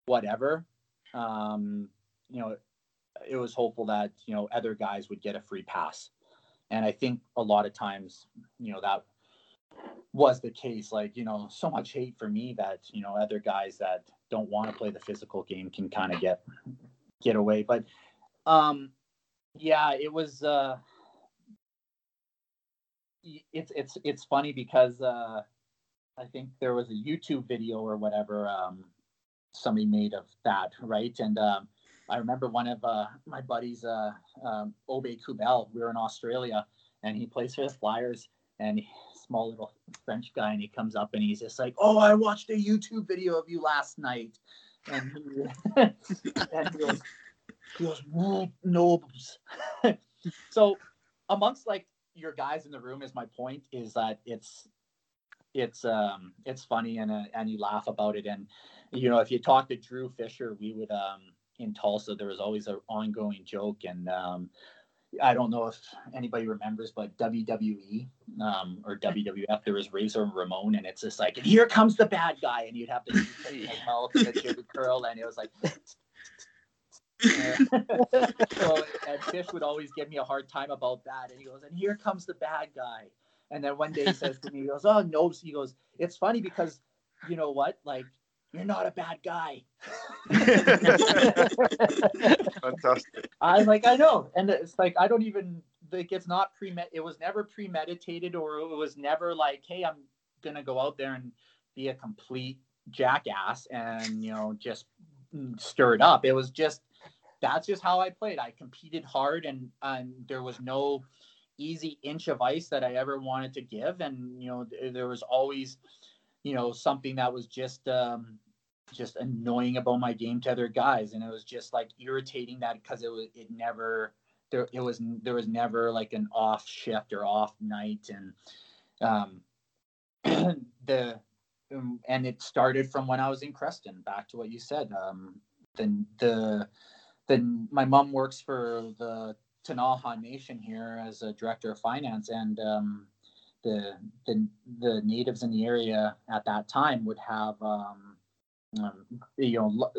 Speaker 7: whatever um you know it was hopeful that you know other guys would get a free pass and I think a lot of times, you know, that was the case. Like, you know, so much hate for me that, you know, other guys that don't want to play the physical game can kind of get get away. But um yeah, it was uh it's it's it's funny because uh I think there was a YouTube video or whatever um somebody made of that, right? And um I remember one of uh, my buddies, uh, um, Obe Kubel. We were in Australia, and he plays for the Flyers. And he, small little French guy, and he comes up and he's just like, "Oh, I watched a YouTube video of you last night," and he, and he goes, he goes, "World Nobles." so, amongst like your guys in the room, is my point is that it's it's um it's funny and uh, and you laugh about it and you know if you talk to Drew Fisher, we would um in Tulsa, there was always an ongoing joke. And um, I don't know if anybody remembers, but WWE um, or WWF, there was Razor Ramon, and it's just like, and here comes the bad guy, and you'd have to mouth and the curl, and it was like. so and Fish would always give me a hard time about that, and he goes, "And here comes the bad guy." And then one day he says to me, he goes, "Oh no," he goes, "It's funny because, you know what, like." You're not a bad guy.
Speaker 6: Fantastic.
Speaker 7: I'm like, I know, and it's like I don't even like it's not pre it was never premeditated or it was never like, hey, I'm gonna go out there and be a complete jackass and you know just stir it up. It was just that's just how I played. I competed hard and and there was no easy inch of ice that I ever wanted to give, and you know there was always you know something that was just um just annoying about my game to other guys. And it was just like irritating that because it was it never there it was there was never like an off shift or off night. And um the um, and it started from when I was in Creston back to what you said um the the then my mom works for the Ktunaxa Nation here as a director of finance. And um the the the natives in the area at that time would have um, um, you know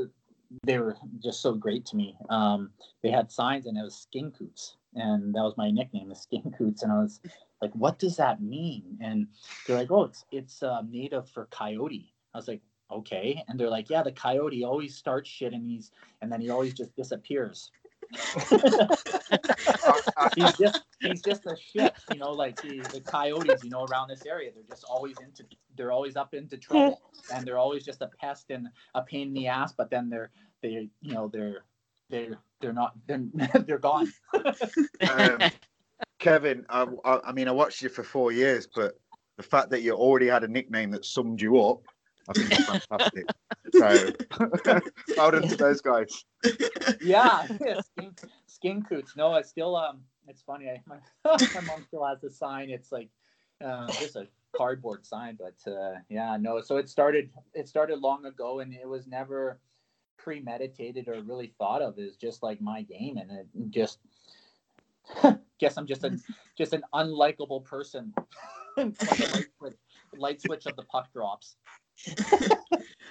Speaker 7: they were just so great to me. Um, they had signs and it was skin coots, and that was my nickname, the skin coots. And I was like, "What does that mean?" And they're like, "Oh, it's it's uh, native for coyote." I was like, "Okay," and they're like, "Yeah, the coyote always starts shit and he's and then he always just disappears." he's just he's just a shit, you know, like the, the coyotes, you know, around this area. They're just always into they're always up into trouble and they're always just a pest and a pain in the ass, but then they're they you know, they're they're they're not they're they're gone.
Speaker 6: Um, Kevin, I, I, I mean, I watched you for four years, but the fact that you already had a nickname that summed you up, I think is fantastic. so, well done to those guys.
Speaker 7: yeah, yeah, skin, skin coots. No, I still um, it's funny. I, my, my mom still has the sign. It's like uh, just a cardboard sign, but uh, yeah, no. So it started. It started long ago, and it was never premeditated or really thought of as just like my game, and it just guess I'm just a just an unlikable person. Like light, switch, light switch of the puck drops.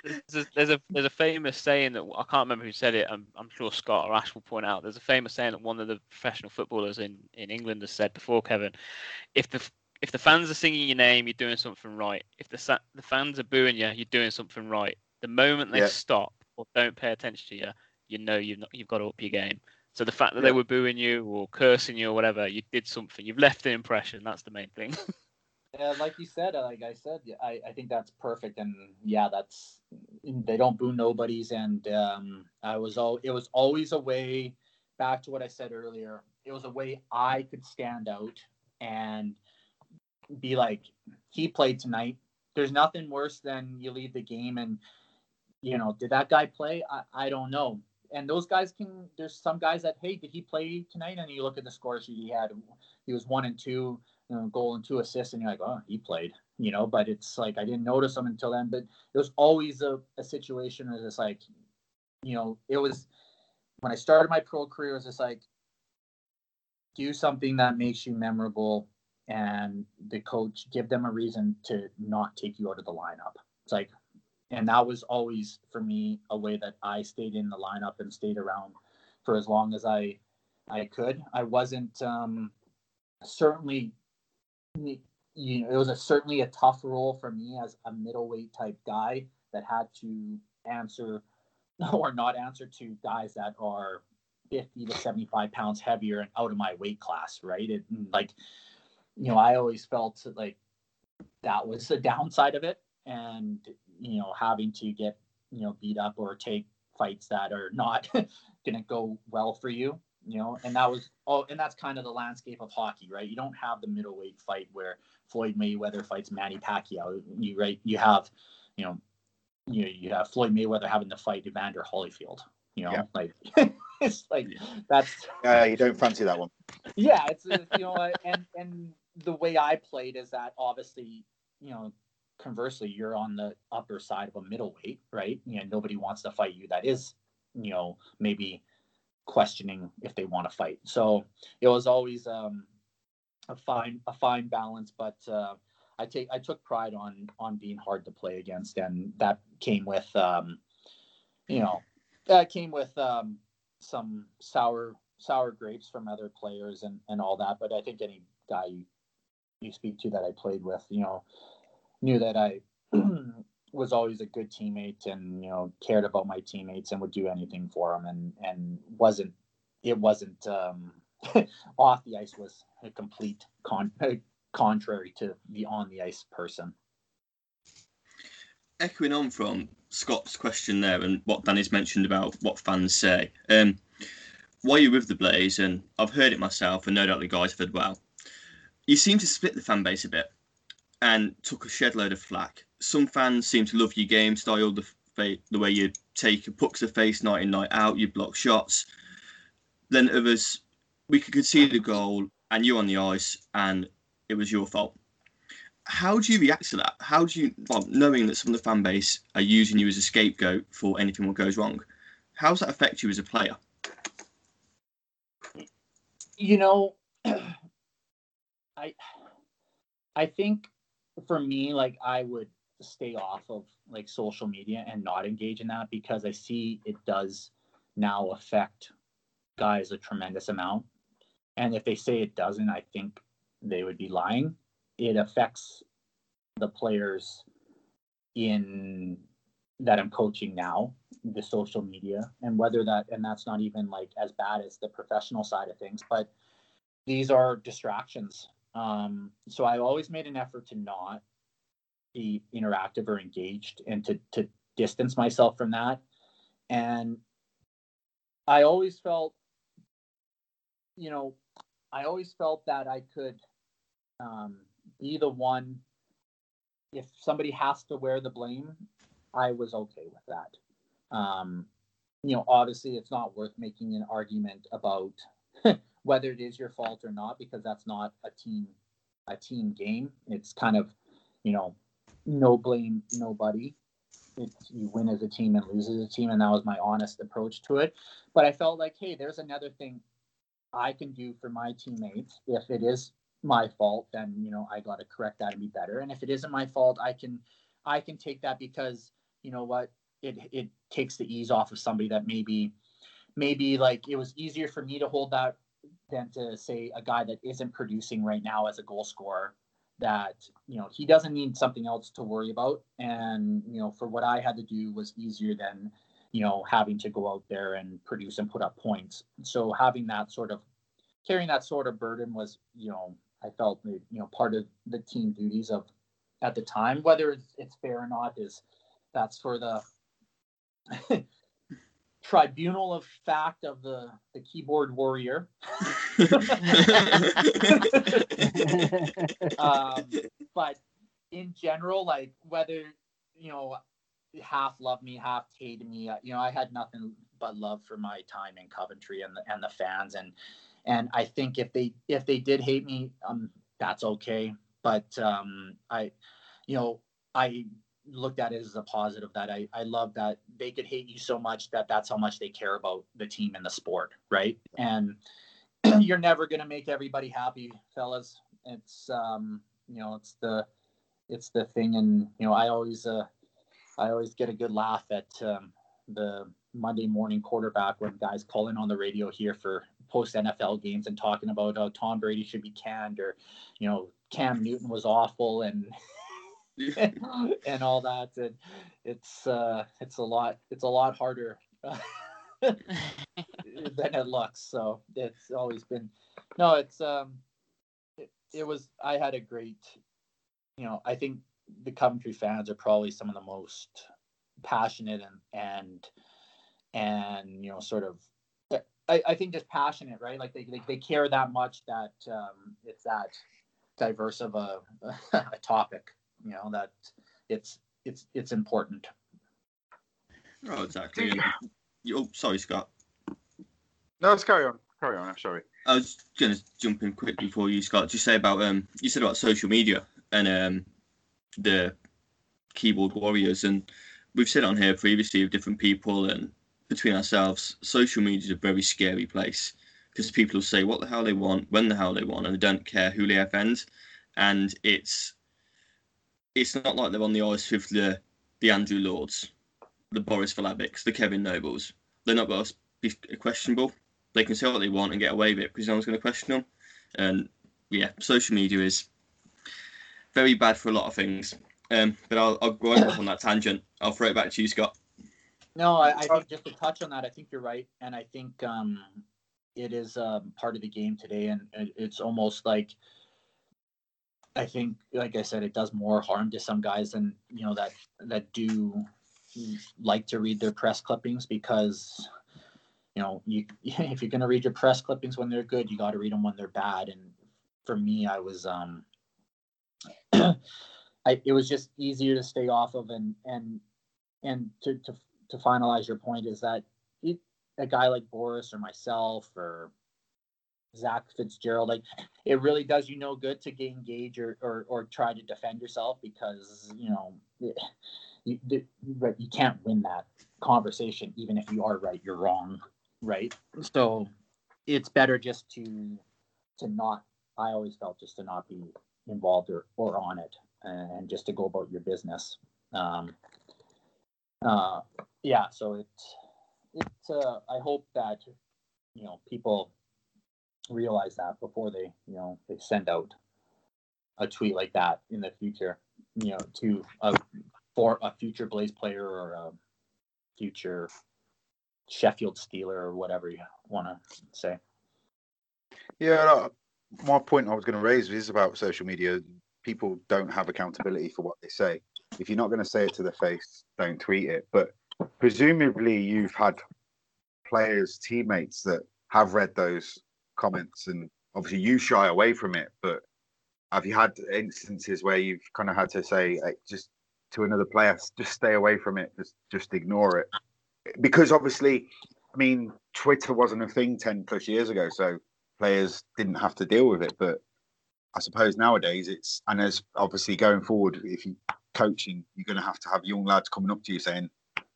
Speaker 3: There's, a, there's a there's a famous saying that I can't remember who said it. I'm, I'm sure Scott or Ash will point out. There's a famous saying that one of the professional footballers in, in England has said before, Kevin. If the if the fans are singing your name, you're doing something right. If the the fans are booing you, you're doing something right. The moment they
Speaker 6: Yeah.
Speaker 3: stop or don't pay attention to you, you know you've not, you've got to up your game. So the fact that they were booing you or cursing you or whatever, you did something. You've left an impression. That's the main thing.
Speaker 7: Uh, like you said, like I said, I, I think that's perfect, and yeah, that's they don't boo nobodies, and um, I was all it was always a way. Back to what I said earlier, it was a way I could stand out and be like, he played tonight. There's nothing worse than you leave the game and you know, did that guy play? I, I don't know. And those guys can. There's some guys that hey, did he play tonight? And you look at the score sheet he had. He was one and two you know, goal and two assists, and you're like, oh, he played, you know. But it's like I didn't notice him until then. But it was always a, a situation where it's like, you know, it was when I started my pro career. It was just like, do something that makes you memorable, and the coach give them a reason to not take you out of the lineup. It's like, and that was always for me a way that I stayed in the lineup and stayed around for as long as I I could. I wasn't um, certainly you know, it was a certainly a tough role for me as a middleweight type guy that had to answer or not answer to guys that are 50 to 75 pounds heavier and out of my weight class, right? It mm, like, you know, I always felt like that was the downside of it. And, you know, having to get, you know, beat up or take fights that are not going to go well for you you know, and that was oh, and that's kind of the landscape of hockey, right? You don't have the middleweight fight where Floyd Mayweather fights Manny Pacquiao. You right, you have, you know, you you have Floyd Mayweather having to fight Evander Holyfield. You know,
Speaker 6: Yeah.
Speaker 7: like it's like that's
Speaker 6: Uh, you don't fancy that one.
Speaker 7: yeah, it's, it's you know, and and the way I played is that obviously, you know, conversely, you're on the upper side of a middleweight, right? You know, nobody wants to fight you that is, you know, maybe questioning if they want to fight. So it was always um, a fine a fine balance, but uh, I take I took pride on on being hard to play against, and that came with um, you know that came with um, some sour sour grapes from other players and and all that. But I think any guy you you speak to that I played with, you know, knew that I was always a good teammate and you know cared about my teammates and would do anything for them and and wasn't it wasn't um off the ice was a complete con contrary to the on the ice person
Speaker 4: echoing on from Scott's question there and what Danny's mentioned about what fans say. Um, while you're with the Blaze, and I've heard it myself, and no doubt the guys have as well, you seem to split the fan base a bit and took a shed load of flack. Some fans seem to love your game style, the, the way you take a pucks to face night in, night out, you block shots. Then others, we could concede a goal and you're on the ice and it was your fault how do you react to that? How do you, well, knowing that some of the fan base are using you as a scapegoat for anything that goes wrong? How does that affect you as a player?
Speaker 7: you know i i think for me like i would stay off of like social media and not engage in that because i see it does now affect guys a tremendous amount. And if they say it doesn't i think they would be lying. It affects the players in that i'm coaching now the social media and whether that and that's not even like as bad as the professional side of things but these are distractions. Um so i always made an effort to not be interactive or engaged and to to distance myself from that and i always felt you know i always felt that i could um be the one if somebody has to wear the blame i was okay with that um, you know, obviously it's not worth making an argument about whether it is your fault or not because that's not a team a team game. It's kind of, you know, no blame nobody. It's you win as a team and lose as a team, and that was my honest approach to it. But I felt like, hey, there's another thing. I can do for my teammates. If it is my fault, then you know I got to correct that and be better. And if it isn't my fault, I can I can take that because you know what it it takes the ease off of somebody that maybe maybe like it was easier for me to hold that than to say a guy that isn't producing right now as a goal scorer that you know he doesn't need something else to worry about. And you know for what i had to do was easier than you know having to go out there and produce and put up points. So having that sort of carrying that sort of burden was you know i felt you know part of the team duties of at the time whether it's, it's fair or not is that's for the tribunal of fact of the the keyboard warrior um, but in general, like whether you know half love me, half hate me, uh, you know, I had nothing but love for my time in Coventry and the and the fans, and and I think if they if they did hate me, um, that's okay. But um, I, you know, I looked at it as a positive that I, I love that they could hate you so much that that's how much they care about the team and the sport right? And you're never going to make everybody happy fellas. It's um you know it's the it's the thing. And you know i always uh i always get a good laugh at um, the monday morning quarterback when guys call in on the radio here for post nfl games and talking about how tom brady should be canned or you know cam newton was awful and and all that and it's uh it's a lot it's a lot harder than it looks so it's always been no it's um it, it was i had a great you know i think the coventry fans are probably some of the most passionate and and and you know sort of I, I think just passionate right? Like they, they, they care that much that um it's that diverse of a, a topic you know that it's it's it's important
Speaker 4: Oh, exactly. And, oh, sorry, Scott.
Speaker 6: No, let's carry on. Carry on. I'm sorry.
Speaker 4: I was going to jump in quick before you, Scott. Just say about um, you said about social media and um, the keyboard warriors, and we've said on here previously with different people and between ourselves, social media is a very scary place because people will say what the hell they want, when the hell they want, and they don't care who they offend, and it's it's not like they're on the ice with the the Andrew Lords, the Boris Valabiks, the Kevin Nobles. They're not going to be questionable. They can say what they want and get away with it because no one's going to question them. And yeah, social media is very bad for a lot of things. Um, but I'll, I'll go off on that tangent. I'll throw it back to you, Scott.
Speaker 7: No, I, I think just to touch on that, I think you're right, and I think um, it is um, part of the game today, and it- it's almost like I think, like I said, it does more harm to some guys than you know that that do like to read their press clippings because you know you if you're gonna read your press clippings when they're good, you got to read them when they're bad, and for me, I was um, I it was just easier to stay off of and and and to to to finalize your point is that it, a guy like Boris or myself or Zack FitzGerald, like it really does you no good to get engaged or, or, or try to defend yourself because you know you, you right you can't win that conversation even if you are right you're wrong right? So it's better just to to not I always felt just to not be involved or, or on it and just to go about your business. Um, uh, yeah so it it uh, i hope that you know people realize that before they you know they send out a tweet like that in the future you know to a for a future blaze player or a future sheffield steeler or whatever you want to say
Speaker 6: Yeah, my uh, point I was going to raise is about social media. People don't have accountability for what they say. If you're not going to say it to their face, don't tweet it. But presumably, you've had players, teammates that have read those comments, and obviously you shy away from it. But have you had instances where you've kind of had to say, like, just to another player, just stay away from it, just just ignore it? Because obviously, I mean, Twitter wasn't a thing ten plus years ago, so players didn't have to deal with it. But I suppose nowadays it's and as obviously going forward, if you coaching, you're going to have to have young lads coming up to you saying,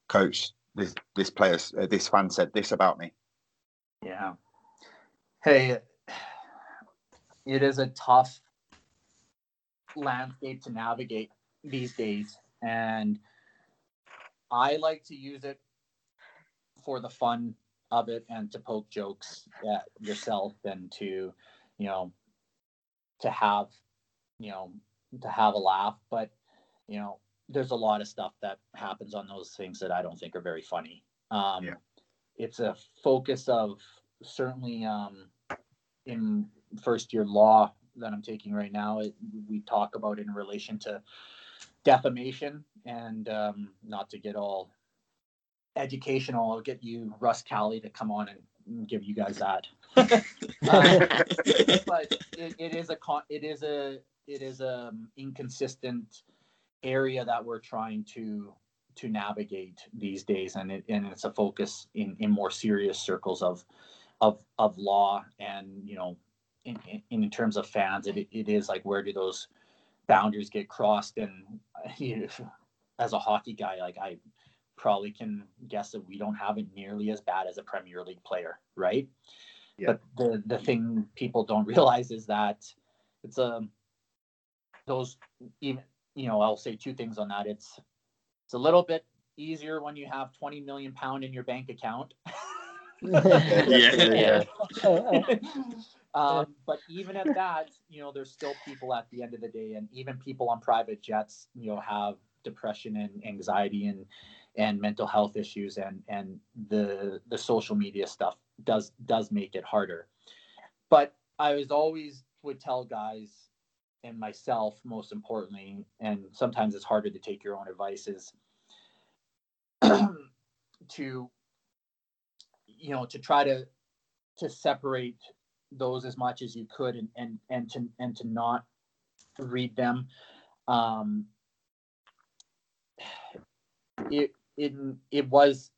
Speaker 6: "Coach, this this player, uh, this fan said this about me."
Speaker 7: yeah Hey, it is a tough landscape to navigate these days, and I like to use it for the fun of it and to poke jokes at yourself and to, you know, to have, you know, to have a laugh. But, you know, there's a lot of stuff that happens on those things that I don't think are very funny. Um,
Speaker 6: Yeah.
Speaker 7: It's a focus of certainly um, in first year law that I'm taking right now. It, we talk about in relation to defamation and um, not to get all educational. I'll get you Russ Cowley to come on and give you guys that. Um, but it, it is a con- it is a it is a um, inconsistent area that we're trying to to navigate these days and it and it's a focus in in more serious circles of of of law and you know in in, in terms of fans it, it is like where do those boundaries get crossed? And you know, as a hockey guy like i probably can guess that we don't have it nearly as bad as a premier league player right?
Speaker 6: Yeah.
Speaker 7: but the the thing people don't realize is that it's a those even you know i'll say two things on that. It's it's a little bit easier when you have 20 million pound in your bank account
Speaker 4: Yeah.
Speaker 7: um, but even at that, you know, there's still people at the end of the day, and even people on private jets, you know, have depression and anxiety and and mental health issues, and and the the social media stuff does does make it harder. But I was always would tell guys and myself, most importantly, and sometimes it's harder to take your own advice is to you know to try to to separate those as much as you could and and and to and to not read them um it it it was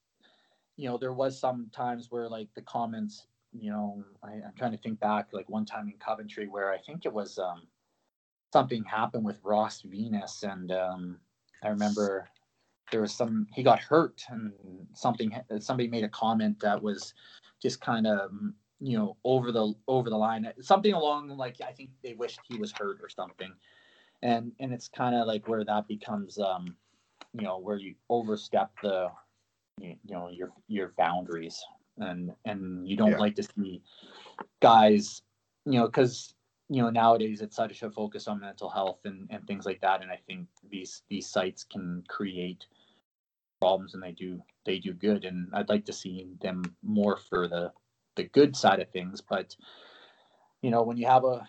Speaker 7: you know there was some times where like the comments you know I, i'm trying to think back like one time in coventry where i think it was um something happened with ross venus and um i remember there was some he got hurt and something somebody made a comment that was just kind of you know over the over the line something along like i think they wished he was hurt or something. And and it's kind of like where that becomes um you know where you overstep the you, you know your your boundaries. And and you don't
Speaker 6: Yeah.
Speaker 7: like to see guys you know because you know nowadays it's such a focus on mental health and and things like that. And i think these these sites can create problems and they do they do good. And i'd like to see them more for the the good side of things. But you know when you have a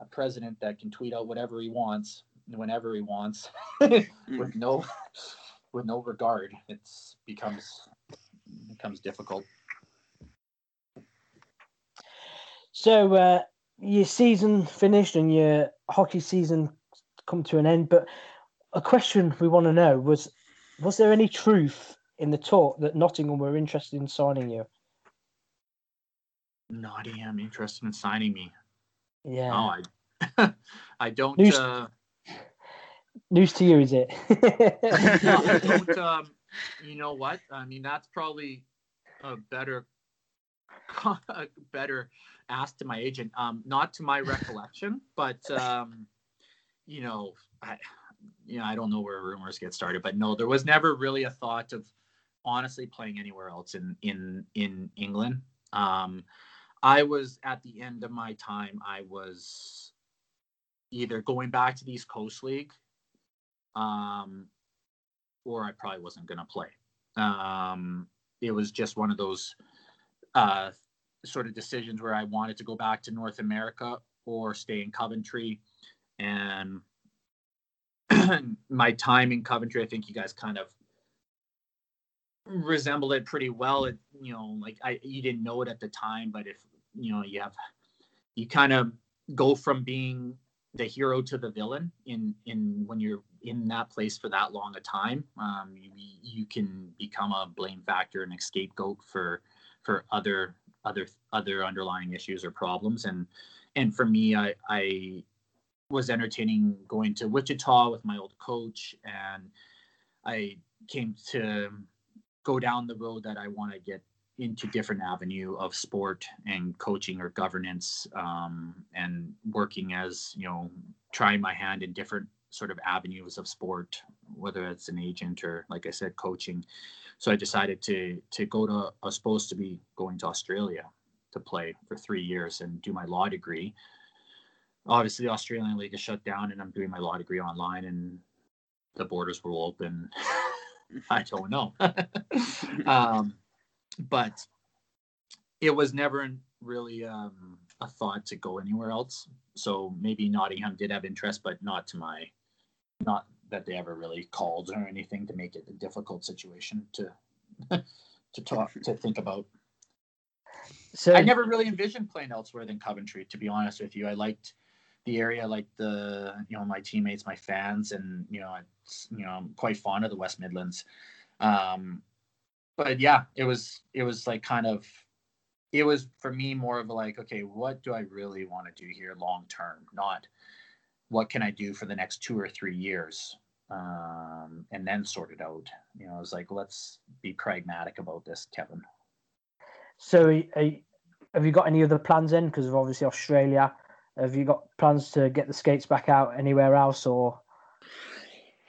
Speaker 7: a president that can tweet out whatever he wants whenever he wants with no with no regard it's becomes becomes difficult.
Speaker 5: So uh, your season finished and your hockey season come to an end, but a question we want to know was: Was there any truth in the talk that Nottingham were interested in signing you?
Speaker 7: Nottingham interested in signing me
Speaker 5: Yeah.
Speaker 7: no i i don't
Speaker 5: News-
Speaker 7: uh
Speaker 5: News to you, is it?
Speaker 7: No, I don't, um, you know what? I mean, that's probably a better, a better ask to my agent. Um, not to my recollection, but um, you know, I, you know, I don't know where rumors get started, but no, there was never really a thought of honestly playing anywhere else in in in England. Um, I was at the end of my time. I was either going back to the East Coast League um, or I probably wasn't going to play. Um, it was just one of those uh, sort of decisions where I wanted to go back to North America or stay in Coventry. And my time in Coventry, I think you guys kind of resembled it pretty well. It, you know, like I, you didn't know it at the time, but if, you know, you have, you kind of go from being the hero to the villain in in when you're in that place for that long a time um, you, you can become a blame factor and a scapegoat for for other other other underlying issues or problems and and for me i i was entertaining going to wichita with my old coach and i came to go down the road that i want to get into different avenue of sport and coaching or governance um, and working as you know trying my hand in different sort of avenues of sport whether it's an agent or like i said coaching. So i decided to to go to i was supposed to be going to australia to play for three years and do my law degree obviously the australian league is shut down and i'm doing my law degree online and the borders will open i don't know um, but it was never really um, a thought to go anywhere else. So maybe Nottingham did have interest, but not to my, not that they ever really called or anything to make it a difficult situation to to talk to think about.
Speaker 5: So
Speaker 7: I never really envisioned playing elsewhere than Coventry. To be honest with you, I liked the area, like the you know my teammates, my fans, and you know it's you know I'm quite fond of the West Midlands. Um, but yeah, it was it was like kind of it was for me more of like okay, what do I really want to do here long term? Not what can I do for the next two or three years, um, and then sort it out. You know, I was like, let's be pragmatic about this, Kevin.
Speaker 5: So, have you got any other plans in? Because obviously Australia, have you got plans to get the skates back out anywhere else, or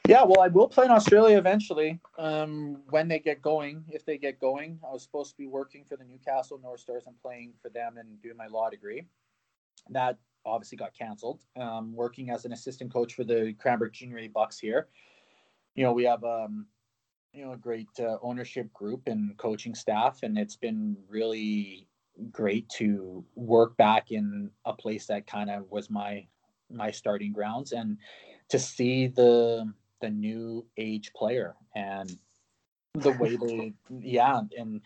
Speaker 7: Yeah, well, I will play in Australia eventually. Um, when they get going, if they get going, I was supposed to be working for the Newcastle North Stars and playing for them and doing my law degree. That obviously got canceled. Um, working as an assistant coach for the Cranbrook Junior A Bucks here. You know, we have um, you know a great uh, ownership group and coaching staff, and it's been really great to work back in a place that kind of was my my starting grounds and to see the the new age player and the way they yeah and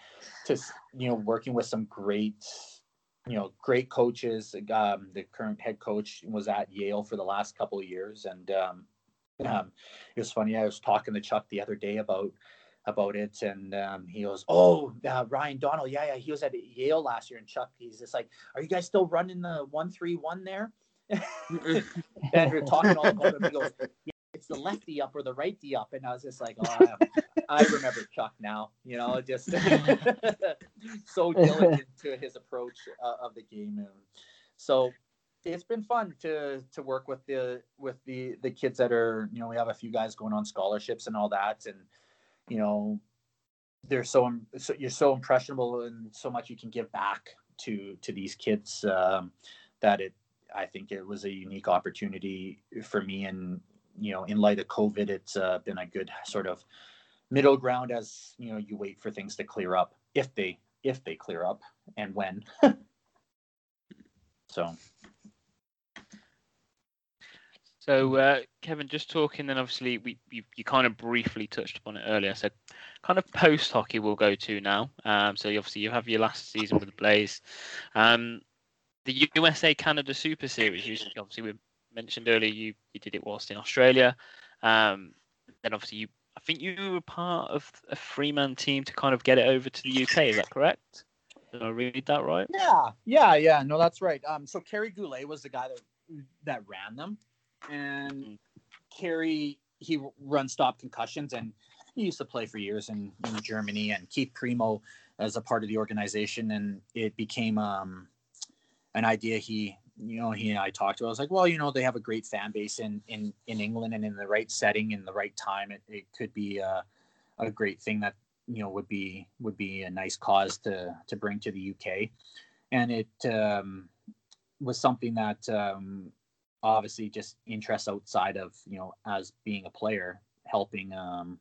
Speaker 7: to you know working with some great you know great coaches um, the current head coach was at yale for the last couple of years and um, um, it was funny i was talking to chuck the other day about about it and um, he goes oh uh, ryan donald yeah yeah he was at yale last year and chuck he's just like are you guys still running the 131 there and we're talking all about it. He goes, yeah, it's the lefty up or the righty up. And I was just like, oh, I, I remember Chuck now, you know, just so diligent to his approach uh, of the game. And so it's been fun to to work with the with the the kids that are, you know, we have a few guys going on scholarships and all that. And, you know, they're so, so you're so impressionable and so much you can give back to to these kids um, that it I think it was a unique opportunity for me. And, you know, in light of COVID, it's uh, been a good sort of middle ground as, you know, you wait for things to clear up if they, if they clear up and when. so,
Speaker 3: So, uh, Kevin, just talking, then obviously we you, you kind of briefly touched upon it earlier. So, kind of post hockey we'll go to now. Um, so, obviously, you have your last season with the Blaze. Um, the USA Canada Super Series, you, obviously, we mentioned earlier you, you did it whilst in Australia. Um, then, obviously, you I think you were part of a three man team to kind of get it over to the UK. Is that correct? Did I read that right?
Speaker 7: Yeah, yeah, yeah. No, that's right. Um, so Kerry Goulet was the guy that that ran them, and
Speaker 3: Mm.
Speaker 7: Kerry he runs stop concussions, and he used to play for years in, in Germany, and Keith Primeau as a part of the organization, and it became um an idea he you know he and I talked to. I was like, well, you know, they have a great fan base in in in England, and in the right setting, in the right time, it, it could be a, a great thing that you know would be would be a nice cause to to bring to the UK, and it um, was something that um, obviously just interests outside of you know as being a player, helping um,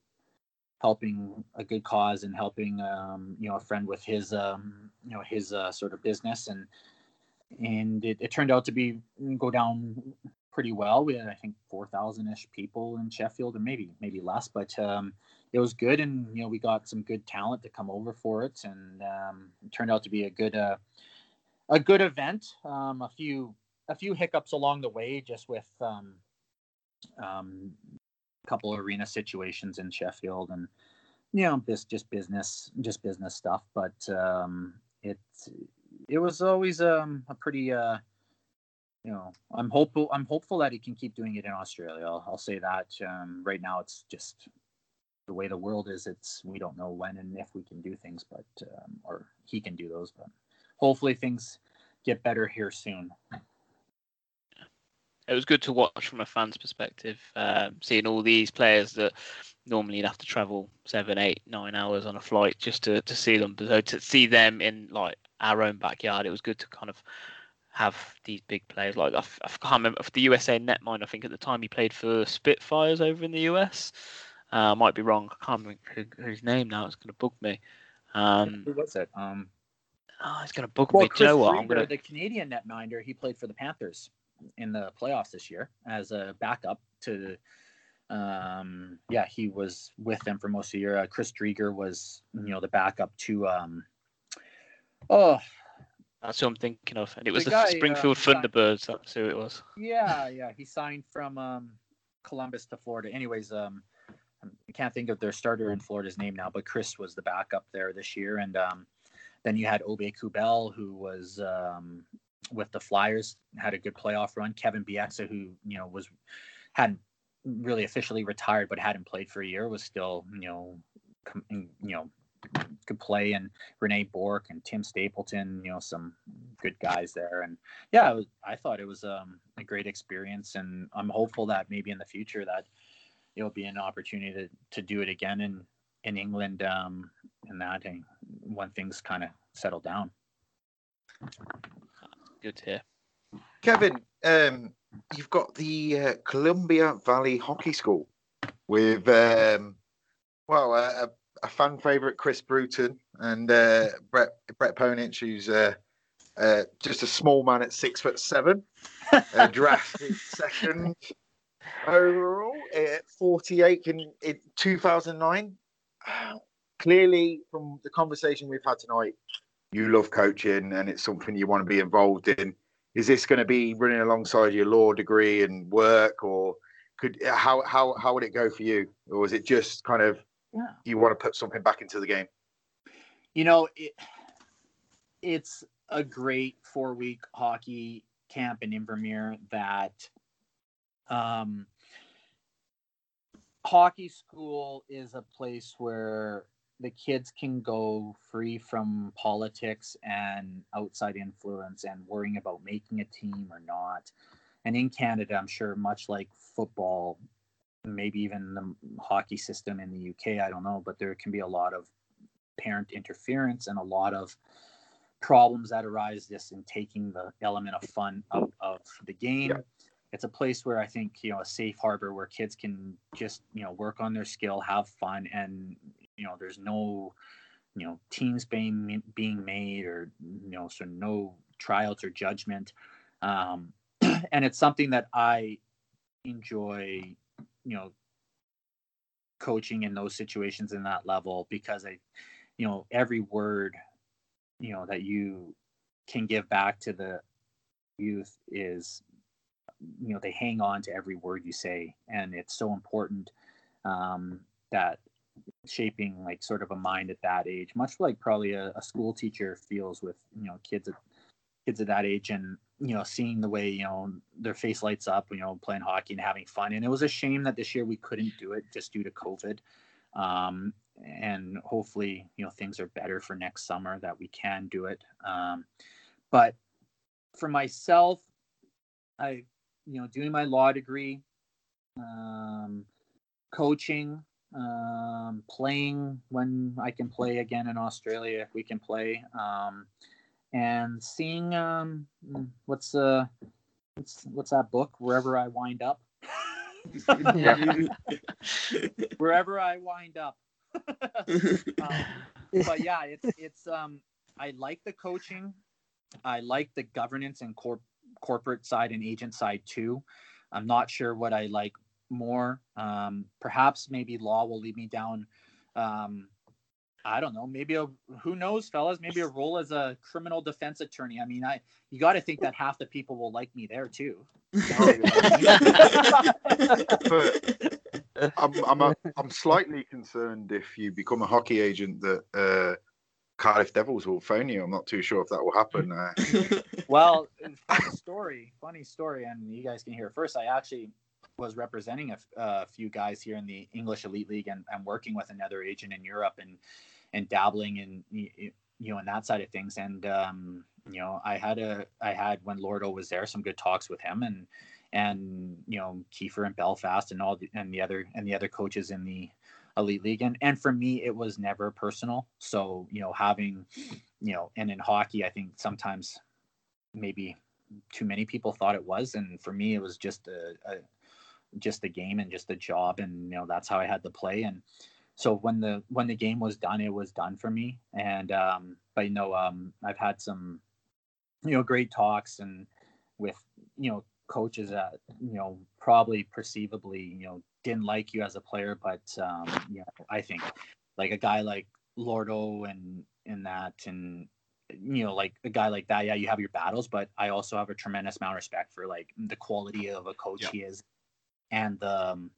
Speaker 7: helping a good cause and helping um, you know a friend with his um, you know his uh, sort of business and and it, it turned out to be go down pretty well. We had I think four thousand ish people in Sheffield, and maybe maybe less, but um, it was good, and you know we got some good talent to come over for it, and um, it turned out to be a good uh, a good event. Um, a few a few hiccups along the way, just with um, um, a couple arena situations in Sheffield, and you know this just business just business stuff, but um, it it was always um, a pretty uh, you know I'm hopeful I'm hopeful that he can keep doing it in Australia. I'll, I'll say that um, right now it's just the way the world is, it's we don't know when and if we can do things, but um, or he can do those. But hopefully things get better here soon.
Speaker 3: It was good to watch from a fan's perspective, um, seeing all these players that normally you'd have to travel seven, eight, nine hours on a flight just to, to see them. But to see them in like our own backyard, it was good to kind of have these big players. Like I, can't remember the USA netminder. I think at the time he played for Spitfires over in the US. Uh, I might be wrong. I can't remember who, his name now. It's going to bug me. Um,
Speaker 7: Who was it? Um,
Speaker 3: oh, it's going to bug
Speaker 7: well,
Speaker 3: me.
Speaker 7: Chris
Speaker 3: you know what? I'm
Speaker 7: Driedger,
Speaker 3: going to.
Speaker 7: the Canadian netminder, he played for the Panthers in the playoffs this year as a backup to. Um, yeah, he was with them for most of the year. Uh, Chris Driedger was, you know, the backup to. Um, oh,
Speaker 3: That's who I'm thinking of, and it was
Speaker 7: The
Speaker 3: the,
Speaker 7: guy, uh,
Speaker 3: Springfield
Speaker 7: signed-
Speaker 3: Thunderbirds. That's who it was.
Speaker 7: Yeah, yeah. He signed from um, Columbus to Florida. Anyways, um, I can't think of their starter in Florida's name now, but Chris was the backup there this year. And um, then you had Obe Kubel, who was um, with the Flyers, had a good playoff run. Kevin Bieksa, who you know was hadn't really officially retired, but hadn't played for a year, was still you know com- you know could play. And René Bourque and Tim Stapleton, you know, some good guys there. And yeah, was, I thought it was um, a great experience, and I'm hopeful that maybe in the future that it'll be an opportunity to, to do it again in in England um, and that and when things kind of settle down.
Speaker 3: Good to hear.
Speaker 6: Kevin, um, you've got the uh, Columbia Valley Hockey School with, um, well, a, a- a fan favourite, Chris Bruton, and uh, Brett Brett Ponich, who's uh, uh, just a small man at six foot seven, uh, drafted second overall at 48 in, in 2009. Clearly, from the conversation we've had tonight, you love coaching and it's something you want to be involved in is this going to be running alongside your law degree and work or could how how how would it go for you or is it just kind of
Speaker 7: Yeah.
Speaker 6: you want to put something back into the game
Speaker 7: You know, it, it's a great four week hockey camp in Invermere that um, hockey school is a place where the kids can go free from politics and outside influence and worrying about making a team or not. And in Canada, I'm sure, much like football, maybe even the hockey system in the UK, I don't know, but there can be a lot of parent interference and a lot of problems that arise just in taking the element of fun out of the game.
Speaker 6: Yeah.
Speaker 7: It's a place where I think, you know, a safe harbor where kids can just, you know, work on their skill, have fun, and, you know, there's no, you know, teams being being made or, you know, so no trials or judgment. Um, and it's something that I enjoy, you know, coaching in those situations in that level because I, you know, every word, you know, that you can give back to the youth is, you know, they hang on to every word you say, and it's so important um, that shaping like sort of a mind at that age, much like probably a, a school teacher feels with you know kids at kids at that age and you know seeing the way you know their face lights up you know playing hockey and having fun. And it was a shame that this year we couldn't do it just due to covid. Um, and hopefully you know things are better for next summer that we can do it. Um, but for myself i you know doing my law degree um, coaching um, playing when i can play again in australia if we can play um, and seeing um what's uh what's what's that book wherever i wind up? Wherever i wind up. Um, but yeah it's it's um i like the coaching. I like the governance and corp- corporate side and agent side too. I'm not sure what i like more um perhaps maybe law will lead me down um I don't know. Maybe a who knows, fellas? Maybe a role as a criminal defense attorney. I mean, I you got to think that half the people will like me there too.
Speaker 6: but I'm I'm, a, I'm slightly concerned if you become a hockey agent that uh, Cardiff Devils will phone you. I'm not too sure if that will happen. Uh,
Speaker 7: Well, funny story, funny story, and you guys can hear it first. I actually was representing a, a few guys here in the English Elite League and, and working with another agent in Europe and and dabbling in you know in that side of things. And um, you know I had a I had when Lordo was there some good talks with him and and you know Kiefer and Belfast and all the, and the other and the other coaches in the elite league. And and for me it was never personal. So you know having you know and in hockey I think sometimes maybe too many people thought it was. And for me it was just a, a just a game and just a job and you know that's how I had to play. And so when the when the game was done it was done for me. And um but you know um I've had some you know great talks and with you know coaches that you know probably perceivably you know didn't like you as a player but um you know I think like a guy like Lordo and and that and you know like a guy like that yeah you have your battles but I also have a tremendous amount of respect for like the quality of a coach
Speaker 4: Yeah.
Speaker 7: he is and the um,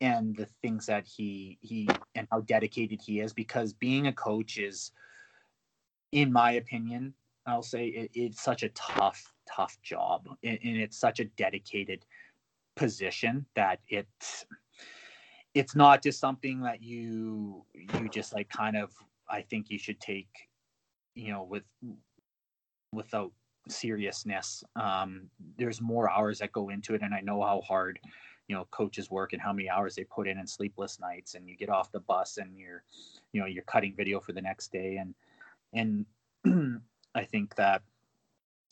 Speaker 7: and the things that he he and how dedicated he is because being a coach is in my opinion i'll say it, it's such a tough tough job and, and it's such a dedicated position that it's it's not just something that you you just like kind of i think you should take you know with without seriousness. Um there's more hours that go into it and i know how hard you know coaches work and how many hours they put in and sleepless nights and you get off the bus and you're you know you're cutting video for the next day and and i think that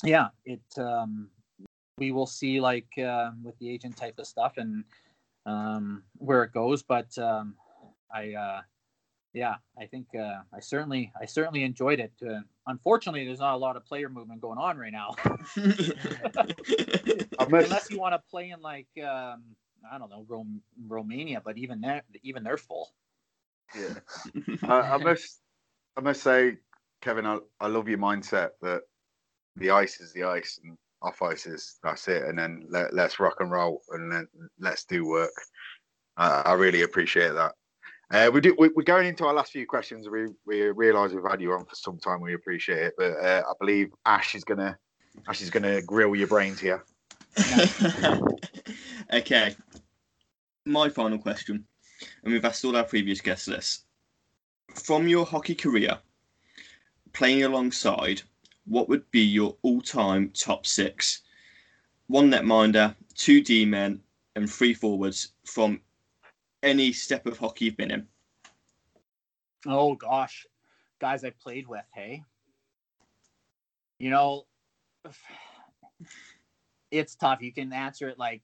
Speaker 7: yeah it um we will see like uh, with the agent type of stuff and um where it goes but um i uh yeah i think uh i certainly i certainly enjoyed it uh, unfortunately there's not a lot of player movement going on right now unless you want to play in like um i don't know Rom- romania but even there even they're full
Speaker 6: yeah. I, I must, I must say, Kevin, I, I love your mindset that the ice is the ice and off ice is that's it, and then let, let's rock and roll and then let's do work. I, I really appreciate that. Uh, we do. We, we're going into our last few questions. We we realise we've had you on for some time. We appreciate it, but uh, I believe Ash is gonna Ash is gonna grill your brains here.
Speaker 4: okay. My final question, and we've asked all our previous guests this. From your hockey career, playing alongside, what would be your all-time top six? One netminder, two D-men, and three forwards from any step of hockey you've been in.
Speaker 7: Oh gosh, guys I played with, hey. You know, it's tough. You can answer it like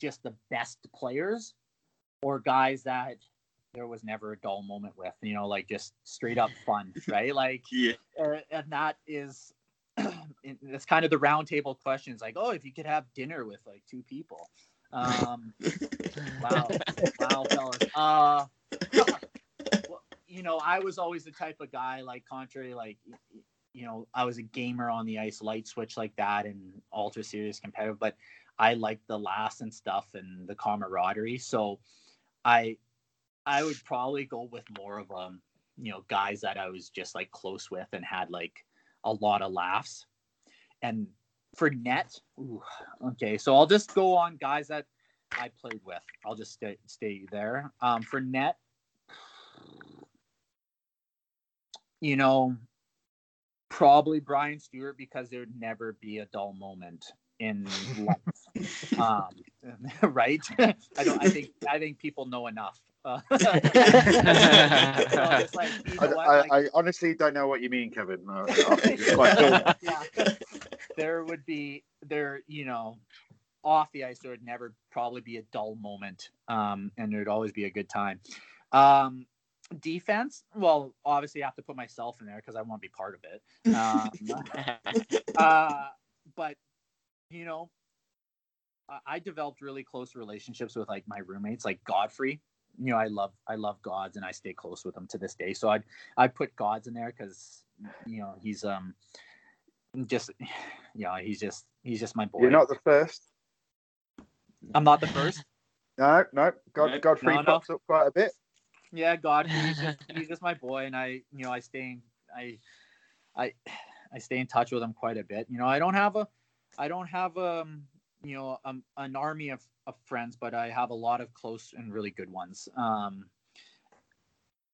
Speaker 7: just the best players or guys that there was never a dull moment with, you know, like just straight up fun, right? Like
Speaker 4: Yeah.
Speaker 7: uh, and that is it's kind of the round table questions like, oh, if you could have dinner with like two people. Um wow. Wow, fellas. Uh well, you know, I was always the type of guy like contrary, like you know, I was a gamer on the ice, light switch like that, and ultra serious competitive. But I liked the laughs and stuff and the camaraderie. So I, I would probably go with more of um, you know, guys that I was just like close with and had like a lot of laughs. And for net, ooh, okay, so I'll just go on guys that I played with. I'll just stay stay there. Um, for net, you know, probably Brian Stewart because there'd never be a dull moment in life. um, right? I don't. I think. I think people know enough. Uh, so like, you
Speaker 6: I,
Speaker 7: know what,
Speaker 6: I,
Speaker 7: like-
Speaker 6: I honestly don't know what you mean, Kevin. Uh, I think it's quite
Speaker 7: yeah. There would be there, you know, off the ice there would never probably be a dull moment. Um, and there'd always be a good time. Um defense, well, obviously I have to put myself in there because I want to be part of it. Um, uh, but you know, I- I developed really close relationships with like my roommates, like Godfrey. You know, I love I love Gods, and I stay close with him to this day. So I'd I put Gods in there because you know he's um just yeah he's just he's just my boy.
Speaker 6: You're not the first.
Speaker 7: I'm not the first.
Speaker 6: No, no. God,
Speaker 4: No,
Speaker 6: Godfrey
Speaker 7: no, no.
Speaker 6: pops up quite a bit.
Speaker 7: Yeah, God, he's just, he's just my boy, and I, you know, I stay in, I, I, I stay in touch with him quite a bit. You know, I don't have a, I don't have um, you know um, an army of, of friends, but I have a lot of close and really good ones. Um,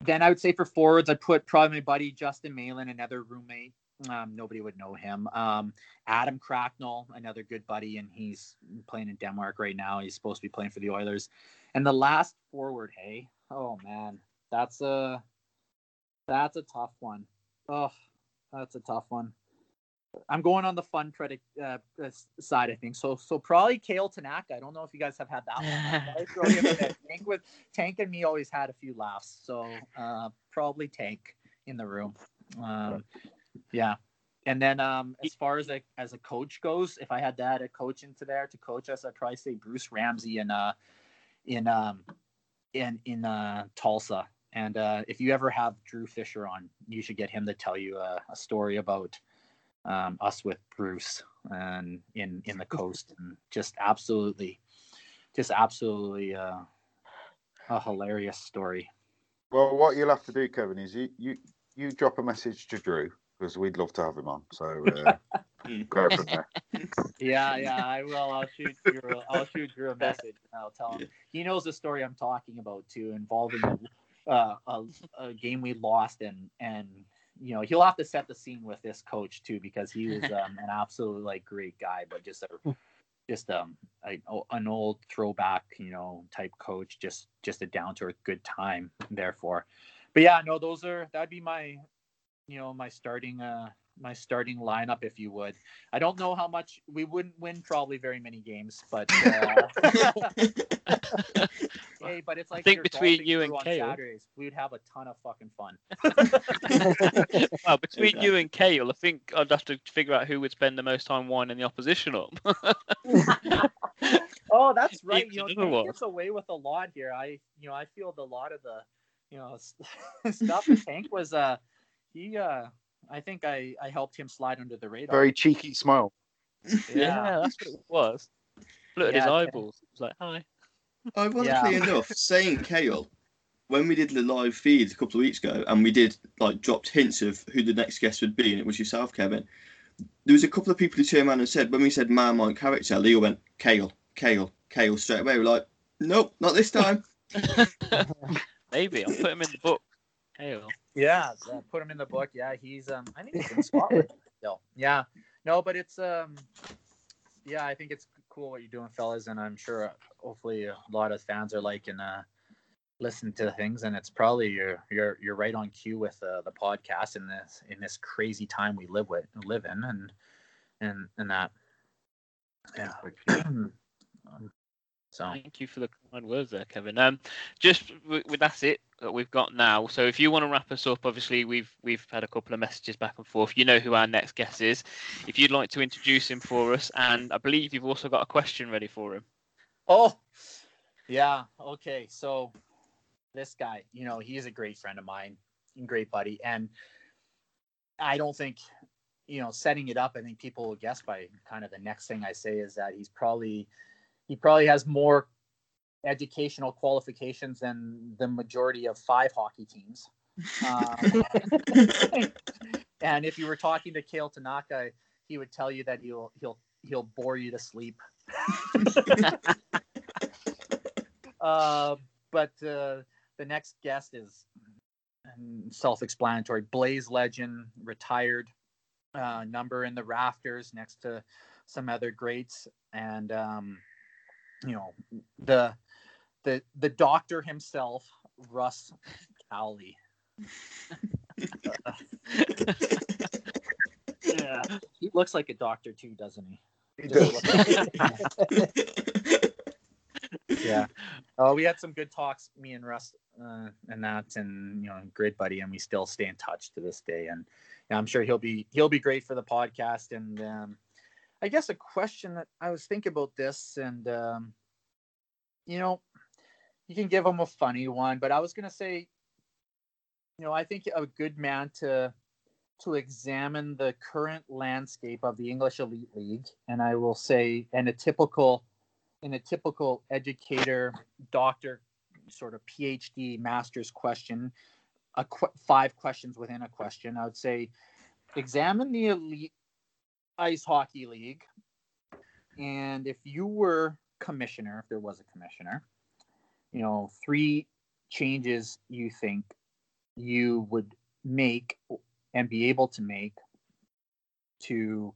Speaker 7: then I would say for forwards, I'd put probably my buddy Justin Malin, another roommate. Um, nobody would know him. Um, Adam Cracknell, another good buddy, and he's playing in Denmark right now. He's supposed to be playing for the Oilers. And the last forward, hey, oh man, that's a that's a tough one. Oh, that's a tough one. I'm going on the fun credit uh, uh, side, I think. So, so probably Kale Tanaka. I don't know if you guys have had that one. I'd throw him in. Tank with Tank and me always had a few laughs. So, uh, probably Tank in the room. Um, yeah. And then um, as far as a as a coach goes, if I had to add a coach into there to coach us, I'd probably say Bruce Ramsey in uh in um in in uh Tulsa. And uh, if you ever have Drew Fisher on, you should get him to tell you a, a story about um, us with Bruce and in in the coast, and just absolutely, just absolutely uh, a hilarious story.
Speaker 6: Well, what you'll have to do, Kevin, is you you you drop a message to Drew because we'd love to have him on. So uh, go from there.
Speaker 7: Yeah, yeah, I will. I'll shoot Drew. I'll shoot Drew a message. And I'll tell him he knows the story I'm talking about too, involving uh, a, a game we lost and and you know he'll have to set the scene with this coach too because he was um, an absolutely like great guy, but just a just um a, an old throwback you know type coach, just just a down to earth good time. Therefore, but yeah, no, those are that'd be my you know my starting uh my starting lineup if you would. I don't know how much we wouldn't win probably very many games, but uh, hey, but it's like
Speaker 3: I think between you and
Speaker 7: crew
Speaker 3: Kale.
Speaker 7: Saturdays, we would have a ton of fucking fun.
Speaker 3: well, between you and Kale, I think I'd have to figure out who would spend the most time winding the opposition up.
Speaker 7: Oh, that's right.
Speaker 3: It's
Speaker 7: You know,
Speaker 3: another
Speaker 7: Tank
Speaker 3: one.
Speaker 7: gets away with a lot here. I, you know, I feel a lot of the, you know, stuff. that Tank was, uh, he, uh, I think I, I helped him slide under the radar.
Speaker 6: Very cheeky smile.
Speaker 3: yeah, that's what it was. Look at his
Speaker 7: Yeah, Kale.
Speaker 3: eyeballs. It was like, hi.
Speaker 4: Ironically enough, saying Kale, when we did the live feed a couple of weeks ago, and we did like dropped hints of who the next guest would be, and it was yourself, Kevin. There was a couple of people who turned around and said, when we said man, my character, Leo went Kale, Kale, Kale straight away. We're like, nope, not this time.
Speaker 3: Maybe I'll put him in the book. Kale.
Speaker 7: Yeah, uh, put him in the book. Yeah, he's, um, I think he's in Scotland still. Yeah, no, but it's, um, yeah, I think it's cool what you're doing, fellas, and I'm sure, uh, hopefully, a lot of fans are liking, uh, listen to things, and it's probably you're you're you're right on cue with uh, the podcast in this in this crazy time we live with live in, and and and that. Yeah. Um, so
Speaker 3: Thank you for the kind words there, Kevin. Um, just with, with that's it that we've got now. So if you want to wrap us up, obviously we've we've had a couple of messages back and forth. You know who our next guest is. If you'd like to introduce him for us, and I believe you've also got a question ready for him.
Speaker 7: Oh, yeah. Okay. So this guy, you know, he's a great friend of mine, great buddy, and I don't think, you know, setting it up. I think people will guess by kind of the next thing I say is that he's probably he probably has more educational qualifications than the majority of five hockey teams. Um, and if you were talking to Kale Tanaka, he would tell you that he'll he'll he'll bore you to sleep. uh, but uh, the next guest is self-explanatory. Blaze legend, retired, uh, number in the rafters next to some other greats, and um, you know the the the doctor himself, Russ Cowley. yeah, he looks like a doctor too, doesn't he?
Speaker 6: He
Speaker 7: Just
Speaker 6: does.
Speaker 7: yeah. Oh, we had some good talks, me and Russ, uh, and that, and you know, great buddy, and we still stay in touch to this day. And yeah, I'm sure he'll be he'll be great for the podcast. And um, I guess a question that I was thinking about this, and um, you know, you can give him a funny one, but I was gonna say, you know, I think a good man to to examine the current landscape of the English Elite League, and I will say, and a typical in a typical educator, doctor, sort of PhD, master's question, a qu- five questions within a question, I would say, examine the elite ice hockey league, and if you were commissioner, if there was a commissioner, you know, three changes you think you would make and be able to make to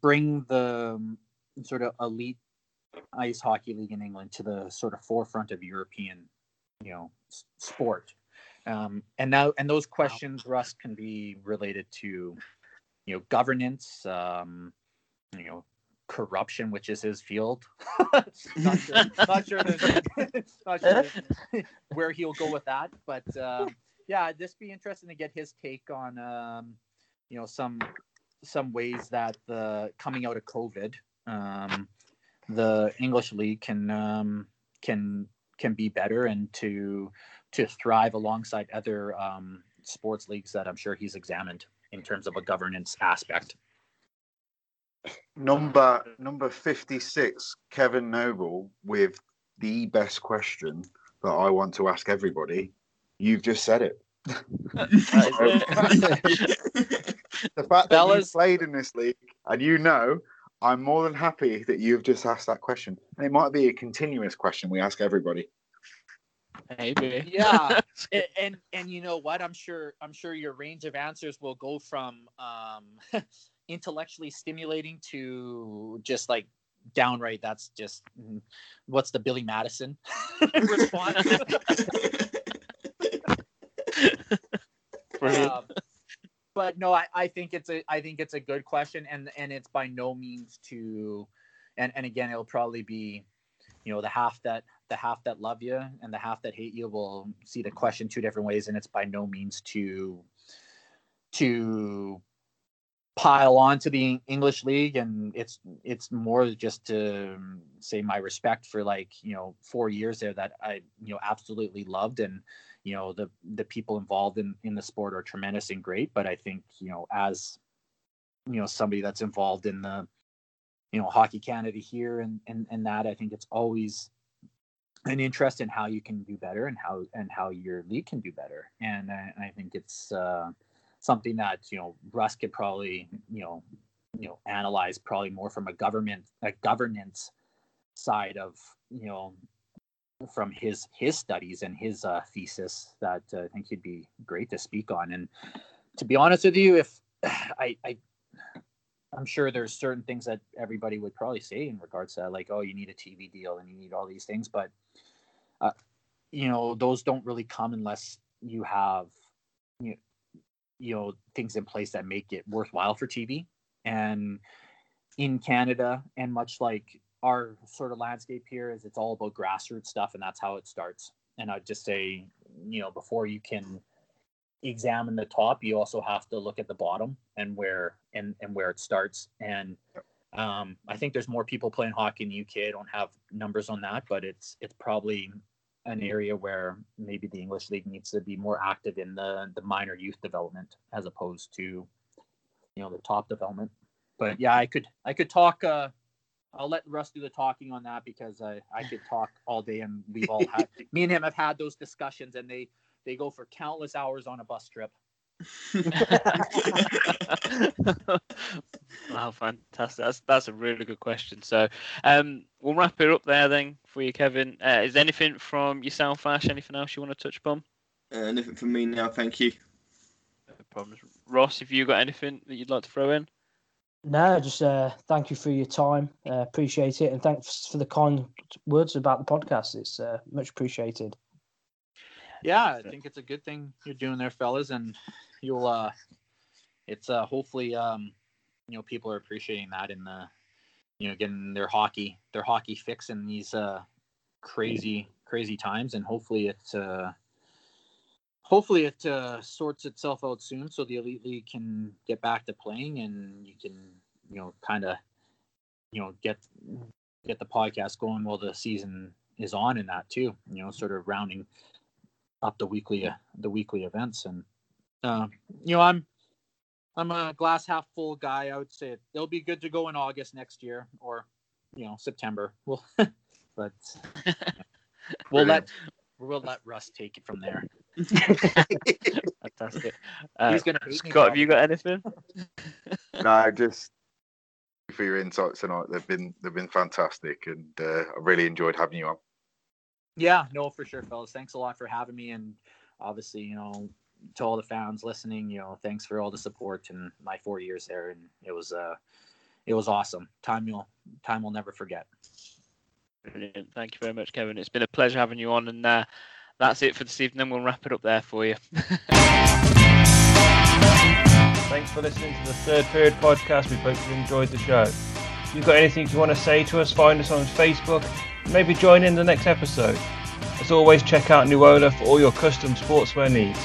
Speaker 7: bring the um, sort of elite ice hockey league in England to the sort of forefront of European, you know, sport. Um, and now, and those questions, Russ, can be related to, you know, governance, um, you know, corruption, which is his field. not sure, not sure, there's, not sure where he'll go with that, but um, yeah, this be interesting to get his take on, um, you know, some some ways that the coming out of COVID, um, the English league can um, can can be better and to to thrive alongside other um, sports leagues that I'm sure he's examined in terms of a governance aspect.
Speaker 6: Number number fifty six, Kevin Noble, with the best question that I want to ask everybody. You've just said it. The fact that
Speaker 7: Fellas.
Speaker 6: you played in this league and you know, I'm more than happy that you've just asked that question. And it might be a continuous question we ask everybody.
Speaker 3: Maybe.
Speaker 7: Yeah, and, and and you know what? I'm sure I'm sure your range of answers will go from um, intellectually stimulating to just like downright. That's just mm, what's the Billy Madison response? Um, but no, I, I think it's a I think it's a good question, and and it's by no means to, and and again, it'll probably be, you know, the half that the half that love you and the half that hate you will see the question two different ways, and it's by no means to, to pile on to the English league, and it's it's more just to um, say my respect for like you know four years there that I you know absolutely loved and you know the the people involved in in the sport are tremendous and great but i think you know as you know somebody that's involved in the you know hockey canada here and and, and that i think it's always an interest in how you can do better and how and how your league can do better. And i, I think it's uh something that you know russ could probably you know you know analyze probably more from a government a governance side of you know from his his studies and his uh, thesis that uh, I think he'd be great to speak on. And to be honest with you, if I, I I'm sure there's certain things that everybody would probably say in regards to like, oh, you need a TV deal and you need all these things, but uh, you know, those don't really come unless you have you know, you know things in place that make it worthwhile for TV. And in Canada, and much like our sort of landscape here is it's all about grassroots stuff and that's how it starts. And i'd just say you know before you can examine the top you also have to look at the bottom and where and and where it starts. And um, i think there's more people playing hockey in the uk i don't have numbers on that but it's it's probably an area where maybe the english league needs to be more active in the the minor youth development as opposed to you know the top development but yeah i could i could talk uh I'll let Russ do the talking on that because I, I could talk all day and we've all had me and him have had those discussions and they they go for countless hours on a bus trip.
Speaker 3: wow, fantastic. That's that's a really good question. So, um, we'll wrap it up there then for you, Kevin. Uh, is there anything from yourself, Ash? Anything else you want to touch upon?
Speaker 4: Uh, nothing from me now, thank you.
Speaker 3: No problems. Ross, if you got anything that you'd like to throw in?
Speaker 5: No, just uh, thank you for your time. Uh, appreciate it, and thanks for the kind words about the podcast. It's uh, much appreciated.
Speaker 7: Yeah, I think it's a good thing you're doing there, fellas, and you'll uh it's uh hopefully um you know people are appreciating that in the you know getting their hockey their hockey fix in these uh crazy crazy times. And hopefully it uh hopefully it uh, sorts itself out soon so the elite league can get back to playing and you can you know kind of you know get get the podcast going while the season is on in that too you know sort of rounding up the weekly uh, the weekly events. And uh, you know i'm i'm a glass half full guy i would say it, it'll be good to go in august next year or you know september well but we'll let we'll let russ take it from there
Speaker 3: Fantastic. Uh,
Speaker 7: He's gonna hate me
Speaker 3: Scott, have you got anything?
Speaker 6: No, just for your insights tonight. They've been they've been fantastic, and uh, I really enjoyed having you on.
Speaker 7: Yeah, no, for sure, fellas. Thanks a lot for having me, and obviously, you know, to all the fans listening, you know, thanks for all the support and my four years there, and it was uh, it was awesome. Time you'll time we'll never forget.
Speaker 3: Brilliant. Thank you very much, Kevin. It's been a pleasure having you on, and uh, that's it for this evening. We'll wrap it up there for you.
Speaker 2: Thanks for listening to the Third Period podcast. We hope you enjoyed the show. If you've got anything you want to say to us, find us on Facebook. Maybe join in the next episode. As always, check out Nuola for all your custom sportswear needs.